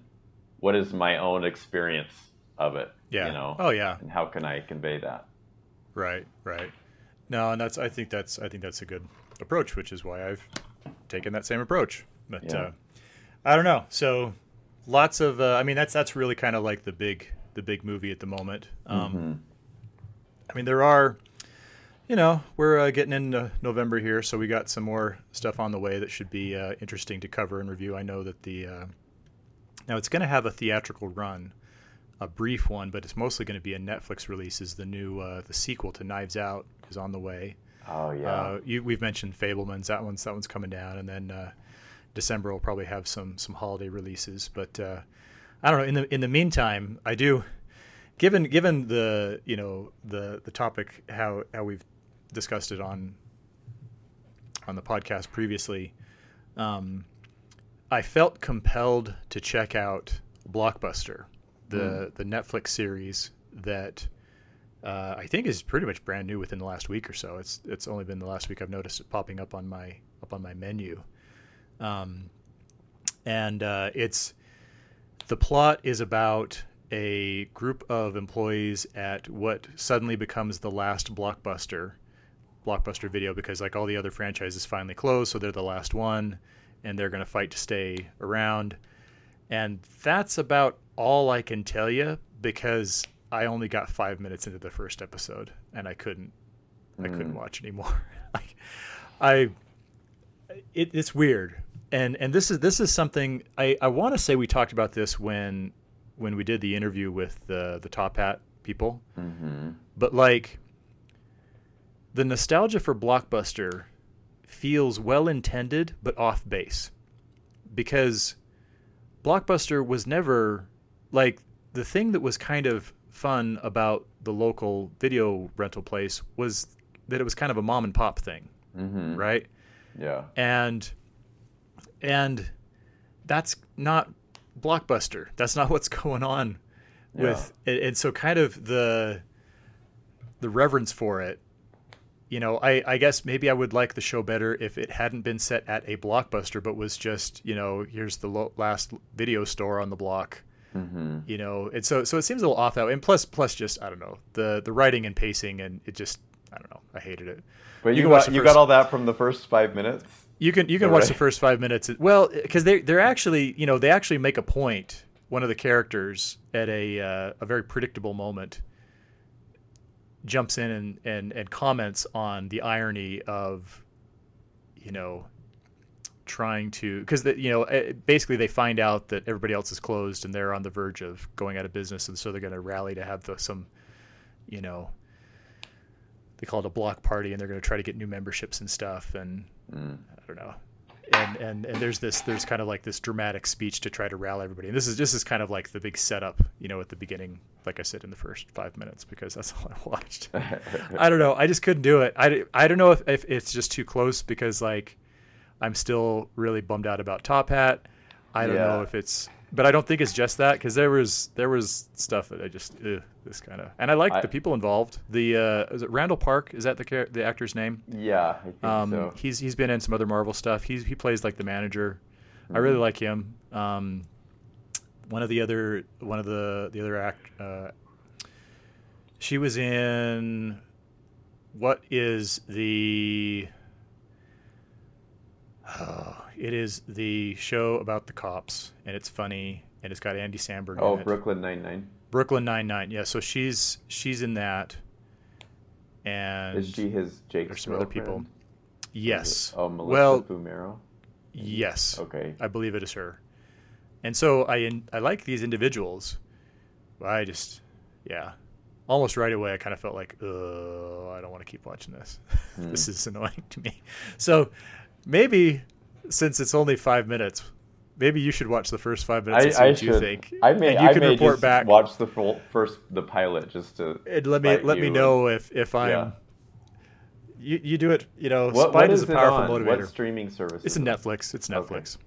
Speaker 2: what is my own experience of it,
Speaker 1: yeah.
Speaker 2: you know,
Speaker 1: Oh yeah.
Speaker 2: and how can I convey that?
Speaker 1: Right, right. No, and that's I think that's I think that's a good approach, which is why I've taken that same approach. But
Speaker 2: Yeah.
Speaker 1: uh, I don't know. So lots of uh, I mean that's that's really kind of like the big the big movie at the moment. Um,
Speaker 2: Mhm.
Speaker 1: I mean there are you know we're uh, getting into November here, so we got some more stuff on the way that should be uh, interesting to cover and review. I know that the uh, now it's going to have a theatrical run a brief one, but it's mostly going to be a Netflix release. Is the new uh, the sequel to Knives Out is on the way.
Speaker 2: Oh yeah,
Speaker 1: Uh, you, we've mentioned Fabelmans. That one's that one's coming down, and then uh, December will probably have some some holiday releases. But uh, I don't know. In the in the meantime, I do. Given given the you know the the topic how how we've discussed it on on the podcast previously, um, I felt compelled to check out Blockbuster, the
Speaker 2: Mm.
Speaker 1: the Netflix series that uh, I think is pretty much brand new within the last week or so. It's it's only been the last week I've noticed it popping up on my up on my menu, um, and uh, it's the plot is about a group of employees at what suddenly becomes the last blockbuster blockbuster video because like all the other franchises finally closed so they're the last one and they're going to fight to stay around and that's about all i can tell you because i only got five minutes into the first episode and i couldn't i couldn't
Speaker 2: Mm.
Speaker 1: watch anymore I, I it, it's weird and and this is this is something i i want to say we talked about this when when we did the interview with the the top hat people
Speaker 2: Mm-hmm.
Speaker 1: but like the nostalgia for blockbuster feels well intended but off base. Because blockbuster was never like the thing that was kind of fun about the local video rental place was that it was kind of a mom and pop thing
Speaker 2: Mm-hmm.
Speaker 1: right?
Speaker 2: Yeah.
Speaker 1: and and that's not blockbuster. That's not what's going on with and, and so kind of the the reverence for it you know I, I guess maybe i would like the show better if it hadn't been set at a blockbuster but was just you know here's the lo- last video store on the block
Speaker 2: Mm-hmm.
Speaker 1: you know and so so it seems a little off that way and plus plus just i don't know the the writing and pacing and it just i don't know i hated it
Speaker 2: But
Speaker 1: You
Speaker 2: you,
Speaker 1: can watch
Speaker 2: got you
Speaker 1: first-
Speaker 2: got all that from the first five minutes.
Speaker 1: You can you can watch
Speaker 2: right.
Speaker 1: the first five minutes. Well, because they they're actually you know they actually make a point. One of the characters at a uh, a very predictable moment jumps in and, and and comments on the irony of you know trying to because you know eh, basically they find out that everybody else is closed and they're on the verge of going out of business and so they're going to rally to have the, some you know they call it a block party and they're going to try to get new memberships and stuff and
Speaker 2: Mm.
Speaker 1: I don't know. And, and and there's this there's kind of like this dramatic speech to try to rally everybody. And this is this is kind of like the big setup, you know, at the beginning, like I said in the first five minutes, because that's all I watched. I don't know. I just couldn't do it. I, I don't know if, if it's just too close because like I'm still really bummed out about Top Hat. I don't know if it's, but I don't think it's just that because there was there was stuff that I just ugh, this kind of and I
Speaker 2: like
Speaker 1: the people involved. The uh, is it Randall Park? Is that the char- the actor's name?
Speaker 2: yeah, I think
Speaker 1: Um,
Speaker 2: so.
Speaker 1: He's he's been in some other Marvel stuff. He's he plays like the manager. I really
Speaker 2: Mhm.
Speaker 1: like him. Um, one of the other one of the the other act. Uh, she was in what is the oh, it is the show about the cops and it's funny and it's got Andy Samberg
Speaker 2: Oh,
Speaker 1: in it.
Speaker 2: Brooklyn Nine Nine.
Speaker 1: Brooklyn Nine Nine. Yeah, so she's she's in that. And
Speaker 2: Is she his Jake?
Speaker 1: there's some other people. Yes.
Speaker 2: Oh, Melissa
Speaker 1: well,
Speaker 2: Fumero.
Speaker 1: yes.
Speaker 2: Okay.
Speaker 1: I believe it is her. And so I I like these individuals. But I just yeah. Almost right away I kind of felt like, "Uh, I don't want to keep watching this.
Speaker 2: Hmm.
Speaker 1: this is annoying to me." So maybe since it's only 5 minutes, maybe you should watch the first 5 minutes and see
Speaker 2: I, I
Speaker 1: what you think.
Speaker 2: I may.
Speaker 1: and you
Speaker 2: I
Speaker 1: can report back
Speaker 2: watch the full, first the pilot just to.
Speaker 1: and let me let me
Speaker 2: and-
Speaker 1: know if if I'm
Speaker 2: Yeah.
Speaker 1: you, you do it, you know,
Speaker 2: What,
Speaker 1: spite
Speaker 2: what
Speaker 1: is
Speaker 2: is
Speaker 1: a powerful motivator.
Speaker 2: What streaming service?
Speaker 1: It's
Speaker 2: is
Speaker 1: in
Speaker 2: it?
Speaker 1: Netflix. It's
Speaker 2: Okay.
Speaker 1: Netflix.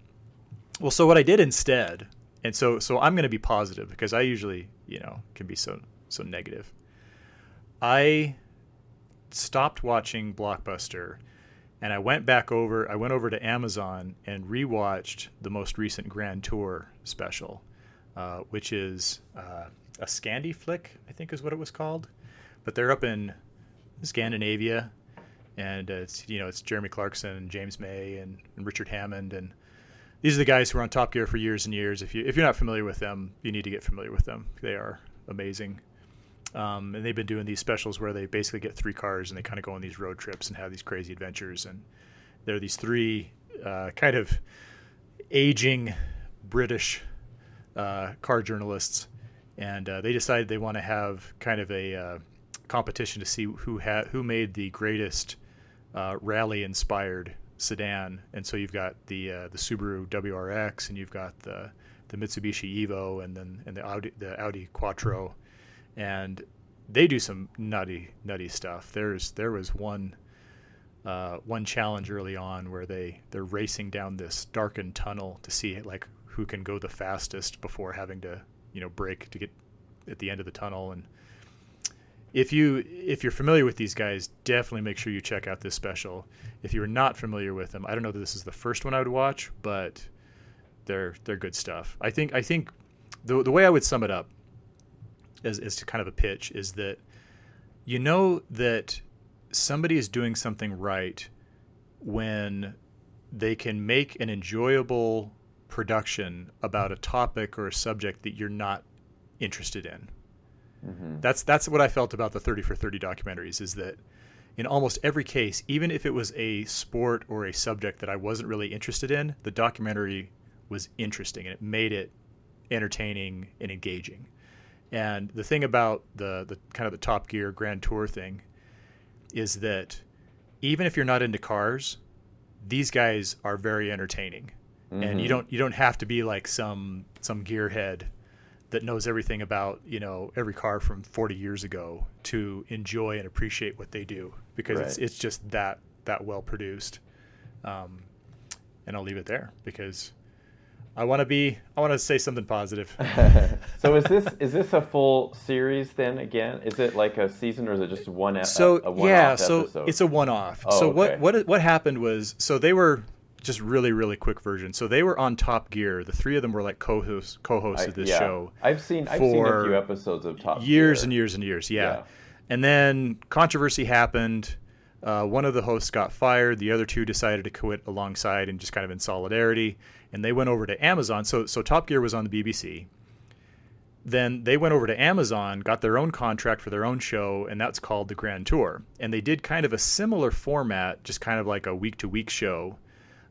Speaker 1: Well, so what I did instead, and so so I'm going to be positive because I usually, you know, can be so so negative. I stopped watching Blockbuster and I went back over I went over to Amazon and rewatched the most recent Grand Tour special, uh, which is uh, a Scandi flick, I think is what it was called. But they're up in Scandinavia and uh, it's you know it's Jeremy Clarkson and James May and, and Richard Hammond and these are the guys who were on Top Gear for years and years. If you if you're not familiar with them, you need to get familiar with them. They are amazing. Um, and they've been doing these specials where they basically get three cars and they kind of go on these road trips and have these crazy adventures. And there are these three uh, kind of aging British uh, car journalists, and uh, they decided they want to have kind of a uh, competition to see who had who made the greatest uh, rally-inspired sedan. And so you've got the uh, the Subaru WRX, and you've got the the Mitsubishi Evo, and then and the Audi the Audi Quattro, and they do some nutty nutty stuff. There's there was one uh, one challenge early on where they they're racing down this darkened tunnel to see like who can go the fastest before having to you know brake to get at the end of the tunnel. And if you if you're familiar with these guys definitely make sure you check out this special. If you're not familiar with them i don't know that this is the first one i would watch but they're they're good stuff. I think i think the, the way i would sum it up as, as kind of a pitch is that you know that somebody is doing something right when they can make an enjoyable production about a topic or a subject that you're not interested in. Mm-hmm. That's that's what I felt about the 30 for 30 documentaries is that in almost every case, even if it was a sport or a subject that I wasn't really interested in, the documentary was interesting and it made it entertaining and engaging. And the thing about the the kind of the Top Gear Grand Tour thing is that even if you're not into cars, these guys are very entertaining. Mm-hmm. And you mm-hmm. don't you don't have to be like some some gearhead that knows everything about, you know, every car from 40 years ago to enjoy and appreciate what they do because right. it's it's just that that well produced. Um, and I'll leave it there because I want to be. I want to say something positive.
Speaker 2: so is this is this a full series then? Again, is it like a season or is it just one?
Speaker 1: So
Speaker 2: a, a
Speaker 1: yeah, so episode? it's a one-off. Oh, so okay. what what what happened was so they were just really really quick version. So they were on Top Gear. The three of them were like co-hosts co-hosts I, of this
Speaker 2: yeah.
Speaker 1: show.
Speaker 2: I've seen I've seen a few episodes of Top Gear.
Speaker 1: years
Speaker 2: Gear.
Speaker 1: and years and years. Yeah. yeah. and then controversy happened. Uh, one of the hosts got fired. The other two decided to quit alongside and just kind of in solidarity. And they went over to Amazon. So, so Top Gear was on the BBC. Then they went over to Amazon, got their own contract for their own show, and that's called the Grand Tour. And they did kind of a similar format, just kind of like a week to week show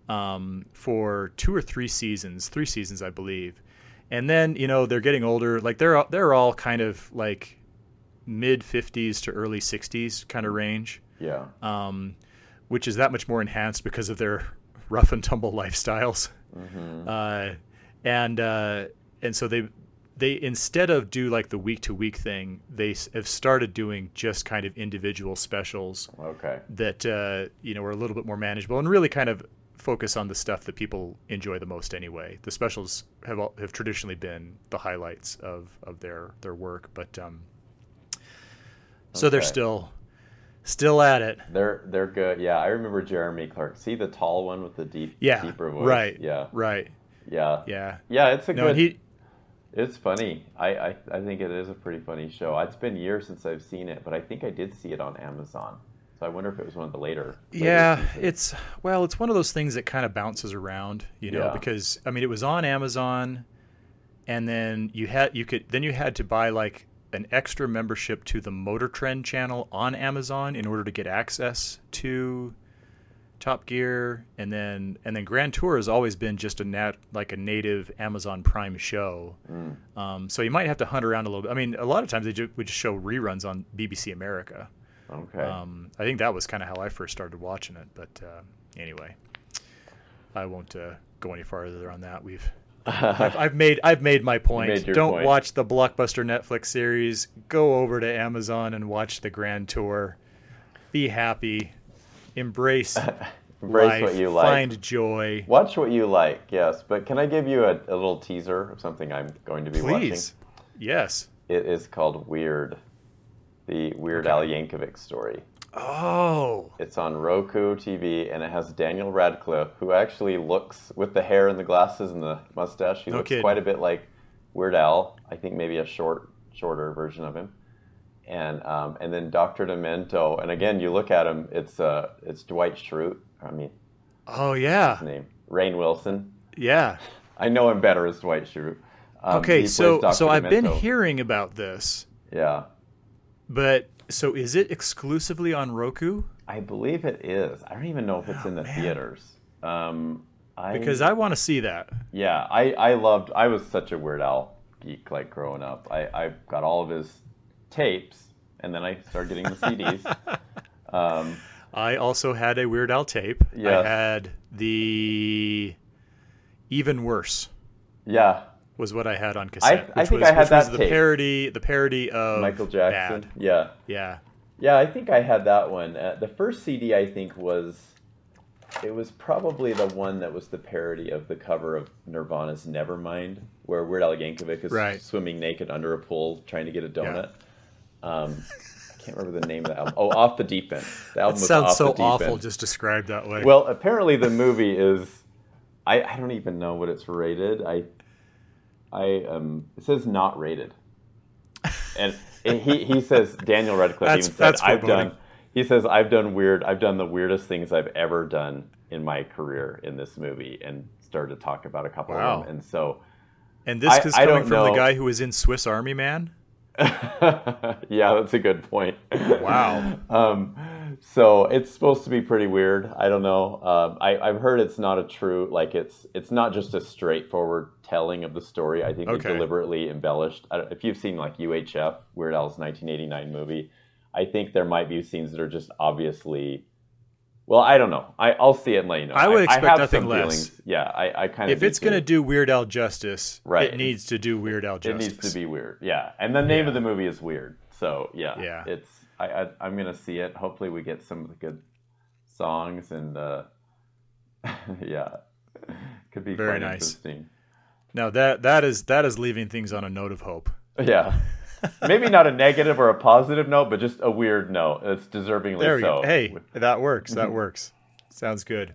Speaker 1: um, for two or three seasons, three seasons, I believe. And then, you know, they're getting older. Like they're, they're all kind of like mid 50s to early 60s kind of range
Speaker 2: yeah.
Speaker 1: Um, which is that much more enhanced because of their rough and tumble lifestyles. Mm-hmm. Uh, and uh, and so they they instead of do like the week to week thing, they have started doing just kind of individual specials.
Speaker 2: Okay.
Speaker 1: That uh, you know are a little bit more manageable and really kind of focus on the stuff that people enjoy the most anyway. The specials have have traditionally been the highlights of of their their work, but um, so okay. they're still Still at it.
Speaker 2: They're they're good. Yeah, I remember Jeremy Clark. See the tall one with the deep
Speaker 1: yeah,
Speaker 2: deeper voice.
Speaker 1: Right.
Speaker 2: Yeah.
Speaker 1: Right.
Speaker 2: Yeah.
Speaker 1: Yeah.
Speaker 2: Yeah. It's a no, good. He, it's funny. I, I I think it is a pretty funny show. It's been years since I've seen it, but I think I did see it on Amazon. So I wonder if it was one of the later.
Speaker 1: later yeah, seasons. it's well, it's one of those things that kind of bounces around, you know, yeah. because I mean, it was on Amazon, and then you had you could then you had to buy like an extra membership to the Motor Trend channel on Amazon in order to get access to Top Gear, and then and then Grand Tour has always been just a nat like a native Amazon Prime show. Mm. Um, so you might have to hunt around a little bit. I mean, a lot of times they ju- would just show reruns on BBC America.
Speaker 2: Okay.
Speaker 1: Um, I think that was kind of how I first started watching it. But uh, anyway, I won't uh, go any farther on that. We've I've, I've, made I've made my point.
Speaker 2: Made
Speaker 1: Don't
Speaker 2: point.
Speaker 1: watch the blockbuster Netflix series. Go over to Amazon and watch the Grand Tour. Be happy. Embrace.
Speaker 2: Embrace
Speaker 1: life,
Speaker 2: what you like.
Speaker 1: Find joy.
Speaker 2: Watch what you like. Yes, but can I give you a, a little teaser of something I'm going to be
Speaker 1: Please.
Speaker 2: watching?
Speaker 1: Yes.
Speaker 2: It is called Weird, the Weird okay. Al Yankovic story.
Speaker 1: Oh.
Speaker 2: It's on Roku TV, and it has Daniel Radcliffe, who actually looks with the hair and the glasses and the mustache. He
Speaker 1: no
Speaker 2: looks
Speaker 1: kidding.
Speaker 2: quite a bit like Weird Al. I think maybe a short, shorter version of him. And um, and then Doctor Demento, and again, you look at him, it's uh, it's Dwight Schrute. I mean,
Speaker 1: oh yeah,
Speaker 2: his name Rainn Wilson.
Speaker 1: Yeah,
Speaker 2: I know him better as Dwight Schrute.
Speaker 1: Um, okay, so so I've been hearing about this.
Speaker 2: Yeah,
Speaker 1: but so is it exclusively on Roku?
Speaker 2: I believe it is. I don't even know if it's oh, in the man. theaters. Um,
Speaker 1: I, because I want to see that.
Speaker 2: Yeah, I, I loved. I was such a Weird Al geek like growing up. I, I got all of his tapes, and then I started getting the CDs.
Speaker 1: um, I also had a Weird Al tape.
Speaker 2: Yes.
Speaker 1: I had the even worse.
Speaker 2: Yeah,
Speaker 1: was what I had on cassette.
Speaker 2: I, I think was, I had that
Speaker 1: the
Speaker 2: tape.
Speaker 1: parody, the parody of
Speaker 2: Michael Jackson.
Speaker 1: Bad.
Speaker 2: Yeah,
Speaker 1: yeah,
Speaker 2: Yeah, I think I had that one. Uh, the first CD I think was it was probably the one that was the parody of the cover of Nirvana's Nevermind, where Weird Al Yankovic is
Speaker 1: Right.
Speaker 2: swimming naked under a pool trying to get a donut. Um, I can't remember the name of the album. Oh, Off the Deep End. The album
Speaker 1: It
Speaker 2: was
Speaker 1: sounds
Speaker 2: Off
Speaker 1: so
Speaker 2: the Deep
Speaker 1: awful
Speaker 2: End.
Speaker 1: just described that way.
Speaker 2: Well, apparently the movie is. I, I don't even know what it's rated. I I um it says not rated, and he he says Daniel Radcliffe
Speaker 1: That's-
Speaker 2: even said
Speaker 1: that's
Speaker 2: I've done. He says I've done weird. I've done the weirdest things I've ever done in my career in this movie, and started to talk about a couple
Speaker 1: Wow.
Speaker 2: of them. And so,
Speaker 1: and this
Speaker 2: I-
Speaker 1: is coming from the guy who was in Swiss Army Man.
Speaker 2: yeah, that's a good point.
Speaker 1: Wow.
Speaker 2: um, so it's supposed to be pretty weird. I don't know. Um, I, I've heard it's not a true like it's it's not just a straightforward telling of the story. I think
Speaker 1: Okay.
Speaker 2: they deliberately embellished. If you've seen like UHF, Weird Al's 1989 movie, I think there might be scenes that are just obviously. Well, I don't know. I, I'll see it and let you know.
Speaker 1: I would expect
Speaker 2: have
Speaker 1: nothing less.
Speaker 2: feelings. Yeah, I, I kind of.
Speaker 1: If it's going to do Weird Al justice,
Speaker 2: Right.
Speaker 1: it needs to do Weird Al justice.
Speaker 2: it needs to be weird. Yeah, and the name
Speaker 1: Yeah.
Speaker 2: of the movie is weird. So yeah,
Speaker 1: Yeah.
Speaker 2: it's I, I I'm gonna see it. Hopefully we get some of the good songs and uh, yeah, could be
Speaker 1: Very nice.
Speaker 2: interesting.
Speaker 1: Now that that is that is leaving things on a note of hope.
Speaker 2: Yeah, maybe not a negative or a positive note, but just a weird note. It's deservingly
Speaker 1: There we
Speaker 2: so.
Speaker 1: go. Hey, that works. That works. Sounds good.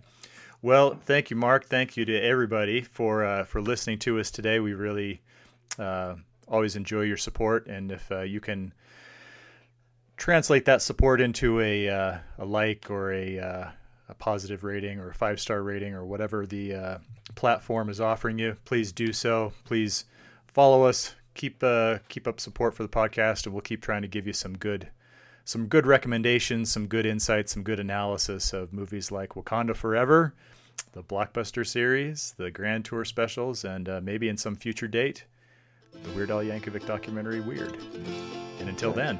Speaker 1: Well, thank you, Mark. Thank you to everybody for uh, for listening to us today. We really uh, always enjoy your support, and if uh, you can translate that support into a uh, a like or a uh, a positive rating or a five star rating or whatever the uh, platform is offering you, please do so. Please follow us. Keep uh, keep up support for the podcast, and we'll keep trying to give you some good some good recommendations, some good insights, some good analysis of movies like Wakanda Forever, the blockbuster series, the Grand Tour specials, and uh, maybe in some future date, the Weird Al Yankovic documentary Weird. And until then,